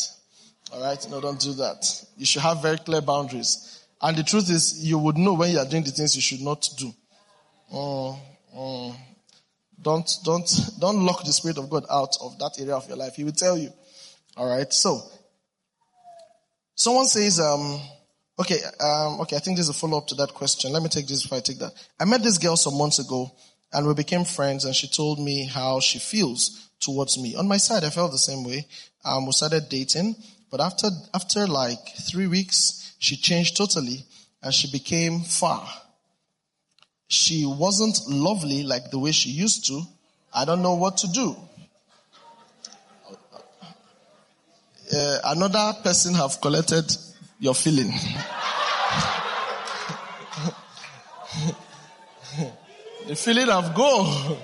All right? No, don't do that. You should have very clear boundaries. And the truth is, you would know when you are doing the things you should not do. Mm, mm. Don't, don't, don't lock the Spirit of God out of that area of your life. He will tell you. All right. So, someone says, um, okay, um, okay, I think there's a follow up to that question. Let me take this before I take that. I met this girl some months ago and we became friends and she told me how she feels towards me. On my side, I felt the same way. Um, we started dating, but after, after like three weeks, she changed totally and she became far. She wasn't lovely like the way she used to. I don't know what to do. Uh, another person have collected your feeling. the feeling have gone.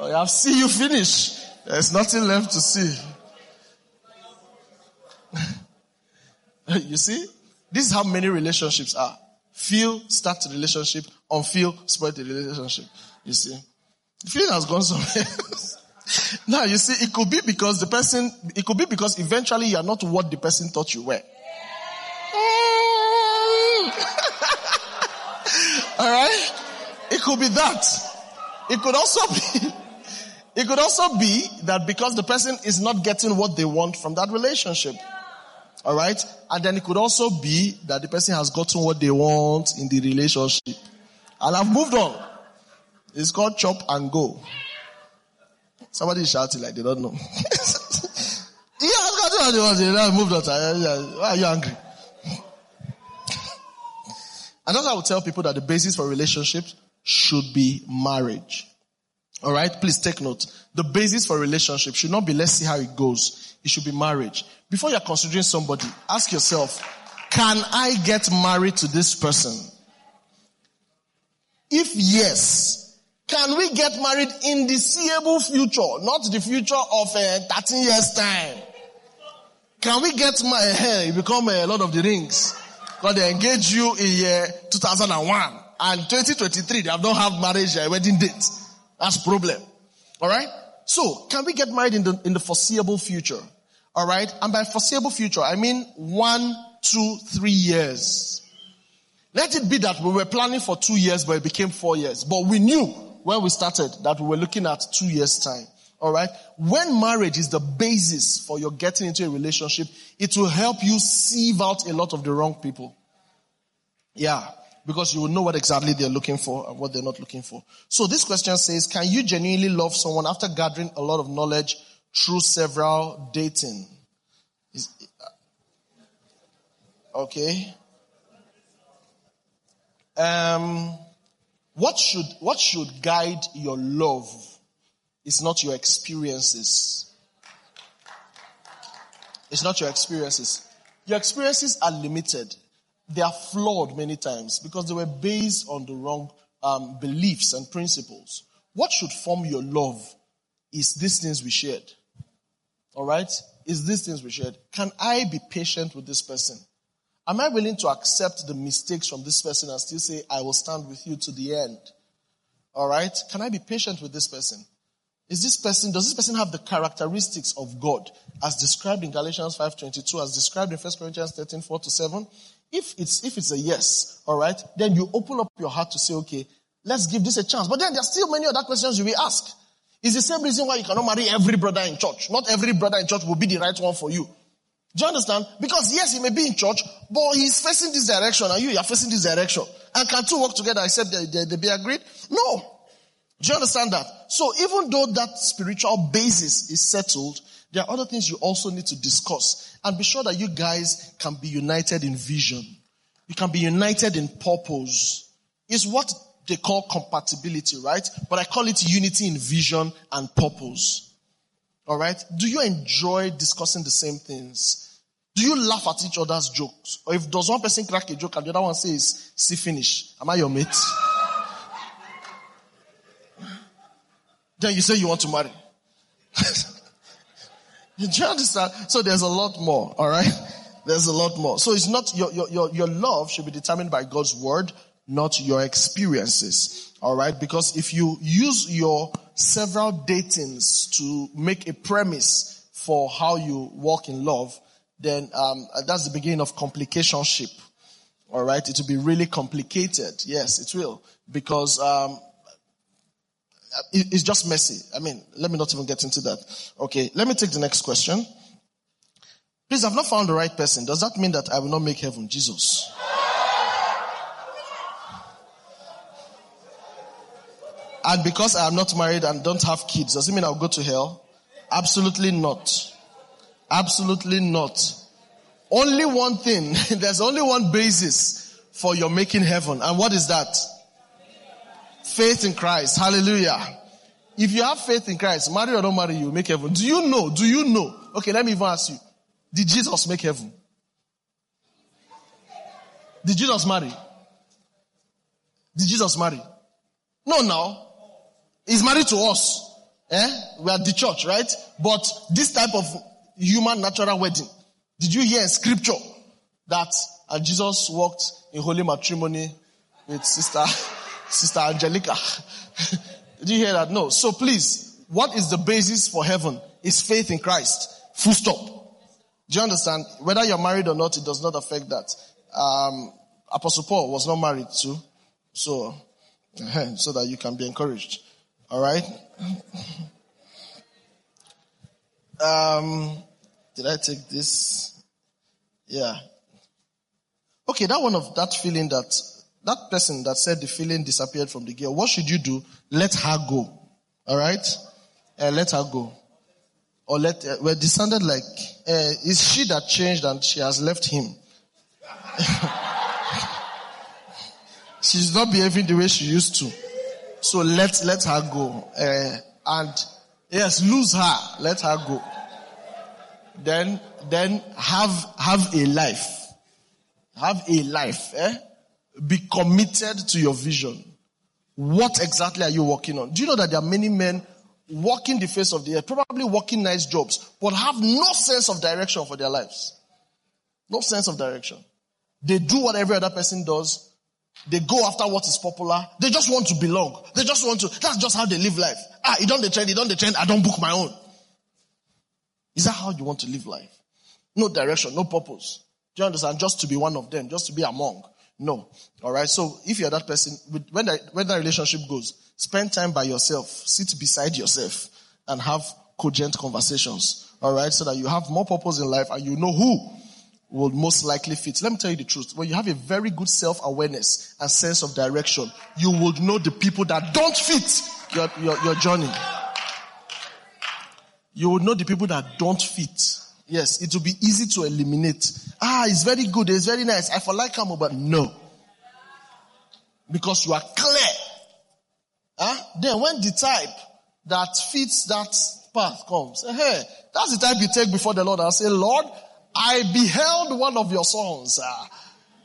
I have seen you finish. There's nothing left to see. you see? This is how many relationships are. Feel start the relationship, unfeel spoil the relationship. You see? The feeling has gone somewhere now you see, it could be because the person, it could be because eventually you are not what the person thought you were. Alright? It could be that. It could also be it could also be that because the person is not getting what they want from that relationship. Alright? And then it could also be that the person has gotten what they want in the relationship. And I've moved on. It's called chop and go. Somebody is shouting like they don't know. yeah, I'm going to moved on. Why are you angry? And that's I would tell people that the basis for relationships should be marriage. All right, please take note. The basis for relationship should not be let's see how it goes. It should be marriage. Before you're considering somebody, ask yourself, can I get married to this person? If yes, can we get married in the seeable future, not the future of uh, 13 years time? Can we get married? Hey, become a lot of the rings. Because they engage you in year 2001 and 2023 they have not have marriage uh, wedding date. That's problem. All right. So can we get married in the in the foreseeable future? All right. And by foreseeable future, I mean one, two, three years. Let it be that we were planning for two years, but it became four years. But we knew when we started that we were looking at two years time. All right. When marriage is the basis for your getting into a relationship, it will help you sieve out a lot of the wrong people. Yeah because you will know what exactly they're looking for and what they're not looking for. So this question says, can you genuinely love someone after gathering a lot of knowledge through several dating? Is, uh, okay. Um, what should, what should guide your love is not your experiences. It's not your experiences. Your experiences are limited they are flawed many times because they were based on the wrong um, beliefs and principles. What should form your love is these things we shared. All right? Is these things we shared. Can I be patient with this person? Am I willing to accept the mistakes from this person and still say, I will stand with you to the end? All right? Can I be patient with this person? Is this person, does this person have the characteristics of God as described in Galatians 5.22, as described in 1 Corinthians 13, 4 to 7? If it's, if it's a yes, alright, then you open up your heart to say, okay, let's give this a chance. But then there are still many other questions you will ask. It's the same reason why you cannot marry every brother in church. Not every brother in church will be the right one for you. Do you understand? Because yes, he may be in church, but he's facing this direction and you, you are facing this direction. And can two work together except they, they, they be agreed? No. Do you understand that? So even though that spiritual basis is settled, there are other things you also need to discuss and be sure that you guys can be united in vision. You can be united in purpose. It's what they call compatibility, right? But I call it unity in vision and purpose. Alright? Do you enjoy discussing the same things? Do you laugh at each other's jokes? Or if does one person crack a joke and the other one says, see finish, am I your mate? Then you say you want to marry. Do you understand? So there's a lot more, alright? There's a lot more. So it's not, your, your, your, your love should be determined by God's word, not your experiences. Alright? Because if you use your several datings to make a premise for how you walk in love, then um, that's the beginning of complicationship. Alright? It will be really complicated. Yes, it will. Because um, Uh, it's just messy. I mean, let me not even get into that. Okay, let me take the next question. Please, I've not found the right person. Does that mean that I will not make heaven? Jesus. And because I am not married and don't have kids, does it mean I'll go to hell? Absolutely not. Absolutely not. Only one thing, there's only one basis for your making heaven. And what is that? Faith in Christ. Hallelujah. If you have faith in Christ, marry or don't marry, you make heaven. Do you know? Do you know? Okay, let me even ask you. Did Jesus make heaven? Did Jesus marry? Did Jesus marry? No, now. He's married to us. Eh? We are the church, right? But this type of human natural wedding. Did you hear in scripture that uh, Jesus walked in holy matrimony with sister, sister Angelica? Did you hear that? No. So please, what is the basis for heaven? Is faith in Christ. Full stop. Do you understand? Whether you're married or not, it does not affect that. Um, Apostle Paul was not married too, so so that you can be encouraged. All right. Um, did I take this? Yeah. Okay, that one of that feeling that that person that said the feeling disappeared from the girl. What should you do? Let her go. All right. Uh, let her go or let uh, well, this sounded like uh, is she that changed and she has left him. She's not behaving the way she used to. So let let her go. Uh, and yes, lose her. Let her go. Then then have have a life. Have a life. Eh? Be committed to your vision. What exactly are you working on? Do you know that there are many men walking the face of the earth, probably working nice jobs, but have no sense of direction for their lives. No sense of direction. They do what every other person does. They go after what is popular. They just want to belong. They just want to, that's just how they live life. Ah, you don't the trend, you don't the trend, I don't book my own. Is that how you want to live life? No direction, no purpose. Do you understand? Just to be one of them, just to be among. No. Alright, so if you're that person, when that, when that relationship goes, Spend time by yourself. Sit beside yourself and have cogent conversations. Alright? So that you have more purpose in life and you know who will most likely fit. Let me tell you the truth. When you have a very good self-awareness and sense of direction, you will know the people that don't fit your, your, your journey. You will know the people that don't fit. Yes, it will be easy to eliminate. Ah, it's very good. It's very nice. I for like him, but no. Because you are clear Huh? Then when the type that fits that path comes, hey, that's the type you take before the Lord and say, Lord, I beheld one of your sons. Uh,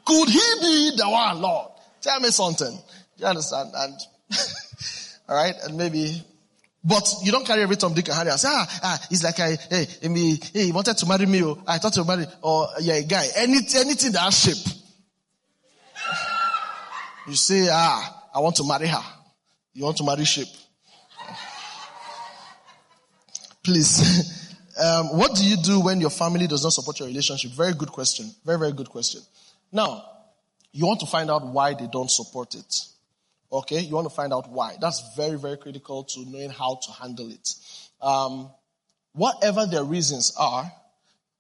could he be the one, Lord? Tell me something. Do you understand? And, alright, and maybe, but you don't carry every Tom, Dick and Harry and say, ah, ah, it's like I, hey, me, hey, he wanted to marry me, or oh, I thought to marry, or yeah, a guy. Anything, anything that has shape. You say, ah, I want to marry her. You want to marry sheep? Please. Um, what do you do when your family does not support your relationship? Very good question. Very, very good question. Now, you want to find out why they don't support it. Okay? You want to find out why. That's very, very critical to knowing how to handle it. Um, whatever their reasons are,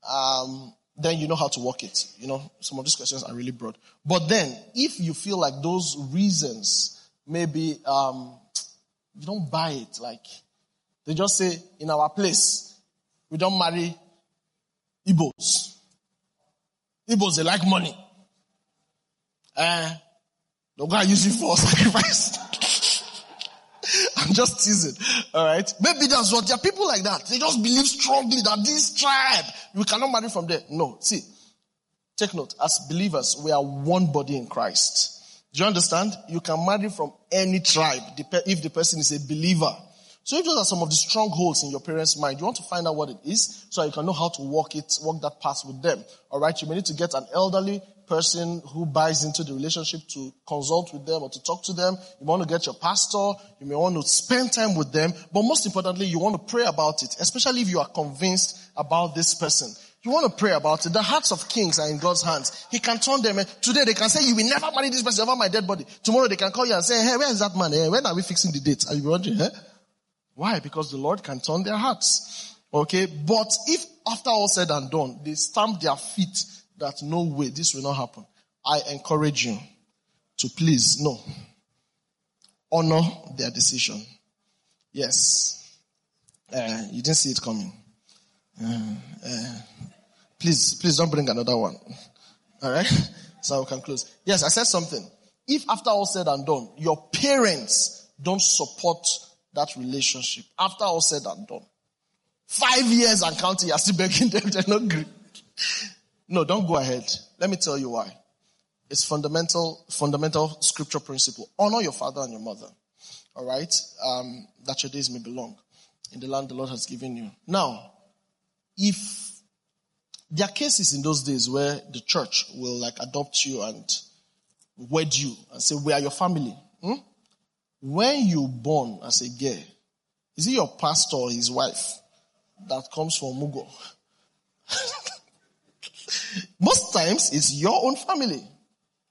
um, then you know how to work it. You know, some of these questions are really broad. But then, if you feel like those reasons maybe um, you don't buy it. Like they just say in our place we don't marry Igbos. Igbos they like money. Uh, they'll go and use it for sacrifice. I'm just teasing. All right. Maybe that's what there are people like that. They just believe strongly that this tribe we cannot marry from there. No. See, take note. As believers, we are one body in Christ. Do you understand? You can marry from any tribe if the person is a believer. So if those are some of the strongholds in your parents' mind, you want to find out what it is so you can know how to walk it, walk that path with them. Alright, you may need to get an elderly person who buys into the relationship to consult with them or to talk to them. You want to get your pastor. You may want to spend time with them. But most importantly, you want to pray about it, especially if you are convinced about this person. You want to pray about it. The hearts of kings are in God's hands. He can turn them. Today they can say, you will never marry this person over my dead body. Tomorrow they can call you and say, hey, where is that man? Hey, when are we fixing the date? Are you wondering? Eh? Why? Because the Lord can turn their hearts. Okay. But if after all said and done, they stamp their feet that no way, this will not happen. I encourage you to please, no. Honor their decision. Yes. Uh, you didn't see it coming. Uh, uh, please, please don't bring another one. All right? So I can close. Yes, I said something. If after all said and done, your parents don't support that relationship, after all said and done, five years and counting, you're still begging them, they're not great. No, don't go ahead. Let me tell you why. It's fundamental, fundamental scripture principle. Honor your father and your mother. All right? Um, that your days may be long in the land the Lord has given you. Now, if there are cases in those days where the church will like adopt you and wed you and say, we are your family. Hmm? When you born as a girl, is it your pastor or his wife that comes from Mugo? Most times it's your own family.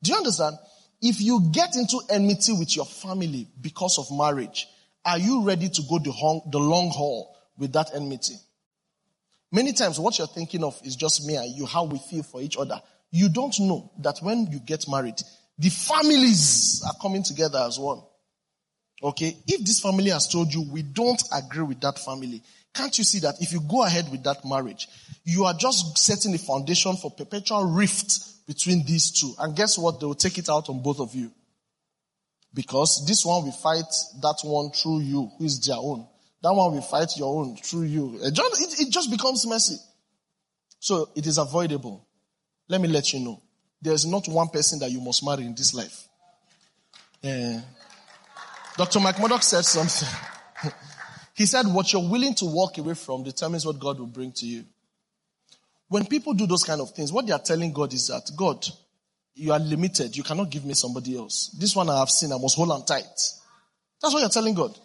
Do you understand? If you get into enmity with your family because of marriage, are you ready to go the, long, the long haul with that enmity? Many times what you're thinking of is just me and you, how we feel for each other. You don't know that when you get married, the families are coming together as one. Okay? If this family has told you we don't agree with that family, can't you see that if you go ahead with that marriage, you are just setting the foundation for perpetual rift between these two. And guess what? They will take it out on both of you. Because this one will fight that one through you, who is their own. That one will fight your own through you. It just, it just becomes messy. So it is avoidable. Let me let you know. There's not one person that you must marry in this life. Uh, Dr. Mike Murdock said something. he said, what you're willing to walk away from determines what God will bring to you. When people do those kind of things, what they are telling God is that, God, you are limited. You cannot give me somebody else. This one I have seen, I must hold on tight. That's what you're telling God.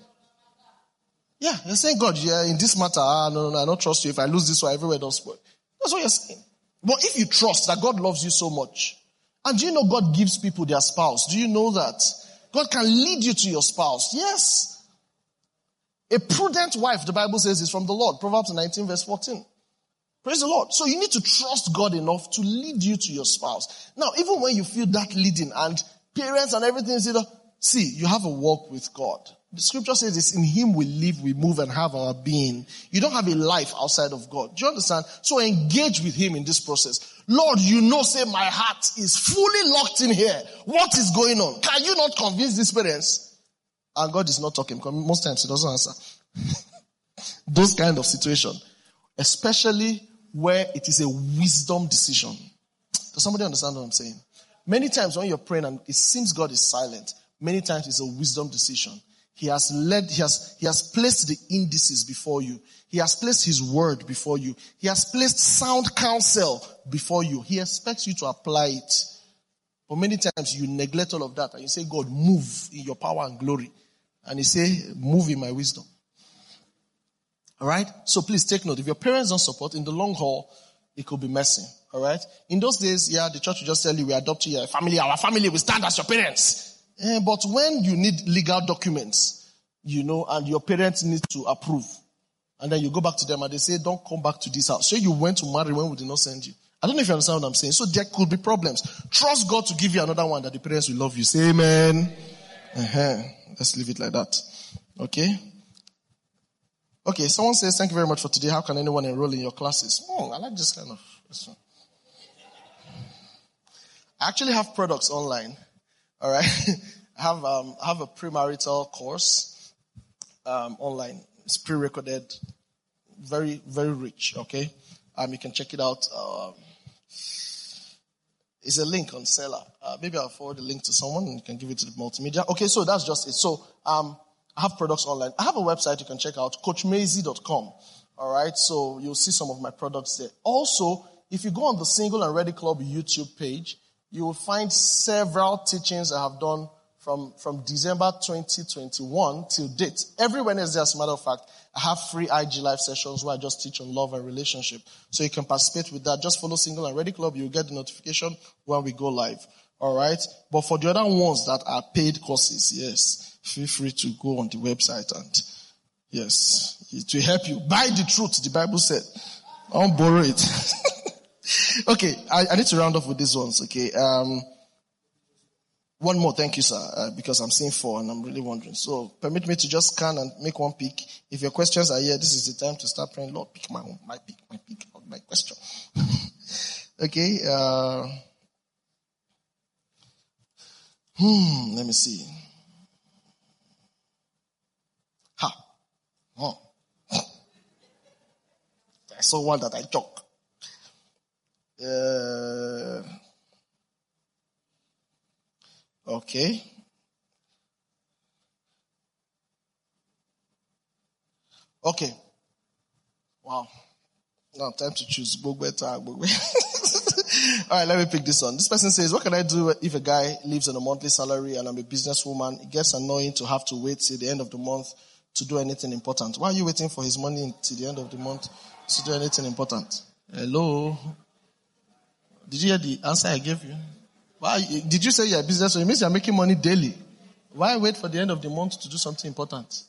Yeah, you're saying, God, yeah, in this matter, ah, no, no, no, I don't trust you. If I lose this one, everywhere does spoil. That's what you're saying. But if you trust that God loves you so much, and do you know God gives people their spouse? Do you know that? God can lead you to your spouse. Yes. A prudent wife, the Bible says, is from the Lord. Proverbs 19 verse 14. Praise the Lord. So you need to trust God enough to lead you to your spouse. Now, even when you feel that leading and parents and everything, see, you have a walk with God. The scripture says it's in Him we live, we move and have our being. You don't have a life outside of God. Do you understand? So engage with Him in this process. Lord, you know, say my heart is fully locked in here. What is going on? Can you not convince these parents? And God is not talking because most times He doesn't answer. Those kind of situation. Especially where it is a wisdom decision. Does somebody understand what I'm saying? Many times when you're praying and it seems God is silent, many times it's a wisdom decision. He has led, he has, he has placed the indices before you. He has placed his word before you. He has placed sound counsel before you. He expects you to apply it. But many times you neglect all of that and you say, God, move in your power and glory. And he say, move in my wisdom. Alright? So please take note. If your parents don't support, in the long haul, it could be messy. Alright? In those days, yeah, the church will just tell you, we adopt you, a family, our family will stand as your parents. Eh, but when you need legal documents, you know, and your parents need to approve, and then you go back to them and they say, don't come back to this house. So you went to marry when we did not send you. I don't know if you understand what I'm saying. So there could be problems. Trust God to give you another one that the parents will love you. Say amen. Uh-huh. Let's leave it like that. Okay? Okay, someone says, thank you very much for today. How can anyone enroll in your classes? Oh, I like this kind of. I actually have products online. All right. I have, um, I have a premarital course, um, online. It's pre-recorded. Very, very rich. Okay. Um, you can check it out. Um, it's a link on Selar. Uh, maybe I'll forward the link to someone and can give it to the multimedia. Okay. So that's just it. So, um, I have products online. I have a website you can check out, coachmezie.com. All right. So you'll see some of my products there. Also, if you go on the Single and Ready Club YouTube page, you will find several teachings I have done from, from December 2021 till date. Every Wednesday, as a matter of fact, I have free IG live sessions where I just teach on love and relationship. So you can participate with that. Just follow Single and Ready Club. You'll get the notification when we go live. All right. But for the other ones that are paid courses, yes, feel free to go on the website and yes, it will help you. Buy the truth, the Bible said. Don't borrow it. okay. I, I, need to round off with these ones. Okay. Um, one more, thank you, sir, uh, because I'm seeing four and I'm really wondering. So permit me to just scan and make one pick. If your questions are here, this is the time to start praying. Lord, pick my own, my pick, my pick, my question. okay. Uh, Hmm, let me see. Ha. Oh. I saw one that I took. Uh, okay. Okay. Wow. Now time to choose. All right, let me pick this one. This person says, what can I do if a guy lives on a monthly salary and I'm a businesswoman? It gets annoying to have to wait till the end of the month to do anything important. Why are you waiting for his money till the end of the month to do anything important? Hello? Did you hear the answer I gave you? Why, did you say you're a business? So it means you're making money daily. Why wait for the end of the month to do something important?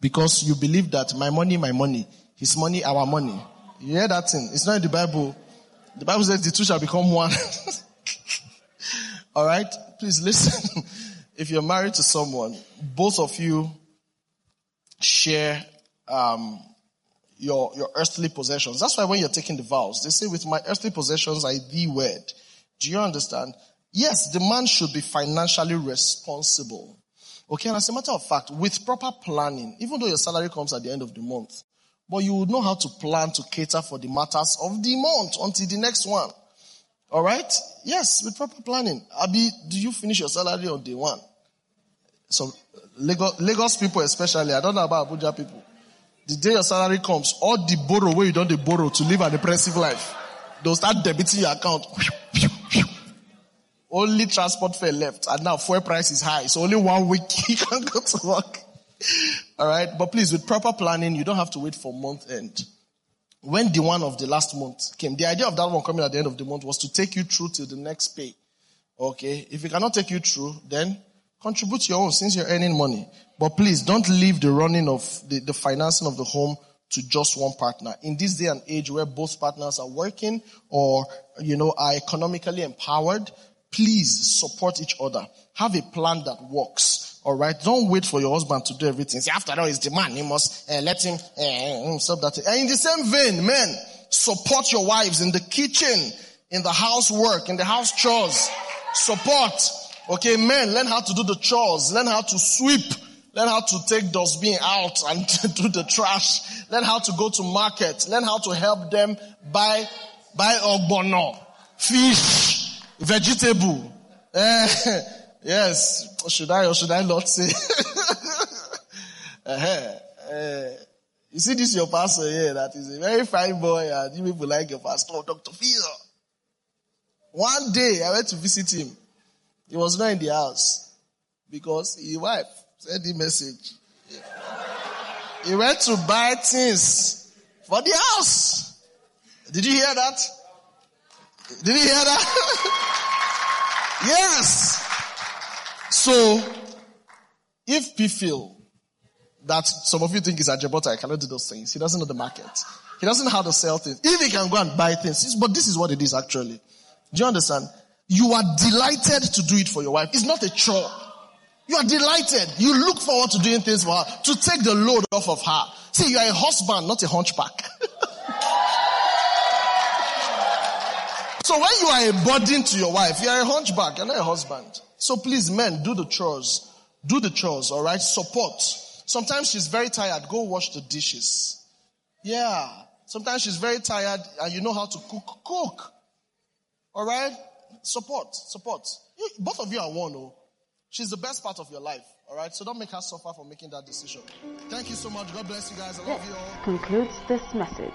Because you believe that my money, my money. His money, our money. You hear that thing? It's not in the Bible. The Bible says the two shall become one. All right? Please listen. if you're married to someone, both of you share um, your your earthly possessions. That's why when you're taking the vows, they say, "With my earthly possessions, I thee wed." Do you understand? Yes, the man should be financially responsible. Okay, and as a matter of fact, with proper planning, even though your salary comes at the end of the month, but you would know how to plan to cater for the matters of the month until the next one. All right? Yes, with proper planning. Abi, do you finish your salary on day one? So, Lagos, Lagos people especially, I don't know about Abuja people. The day your salary comes, all the borrow where you don't borrow to live an impressive life, they'll start debiting your account. Only transport fare left, and now fuel price is high, so only one week you can go to work. All right. But please, with proper planning, you don't have to wait for month end. When the one of the last month came, the idea of that one coming at the end of the month was to take you through to the next pay. Okay. If it cannot take you through, then contribute your own since you're earning money. But please don't leave the running of the, the financing of the home to just one partner. In this day and age where both partners are working or, you know, are economically empowered, please support each other. Have a plan that works. All right. Don't wait for your husband to do everything. See, after all, he's the man. He must uh, let him uh, stop that. And in the same vein, men, support your wives in the kitchen, in the housework, in the house chores. Support. Okay, men, learn how to do the chores. Learn how to sweep. Learn how to take dustbin out and do the trash. Learn how to go to market. Learn how to help them buy, buy ogbono, fish, vegetable. Uh, Yes. Should I or should I not say? uh-huh. uh, you see this your pastor here that is a very fine boy and you people like your pastor, Dr. Phil. One day I went to visit him. He was not in the house because his wife sent him message. He went to buy things for the house. Did you hear that? Did you hear that? yes. So, if we feel that some of you think he's a Jabota, I cannot do those things. He doesn't know the market. He doesn't know how to sell things. If he can go and buy things, but this is what it is actually. Do you understand? You are delighted to do it for your wife. It's not a chore. You are delighted. You look forward to doing things for her, to take the load off of her. See, you are a husband, not a hunchback. so when you are a burden to your wife, you are a hunchback, you're not a husband. So please, men, do the chores. Do the chores, alright? Support. Sometimes she's very tired. Go wash the dishes. Yeah. Sometimes she's very tired and you know how to cook. Cook. Alright? Support. Support. You, both of you are one, oh. She's the best part of your life. All right, so don't make her suffer for making that decision. Thank you so much. God bless you guys. I love you all. concludes this message.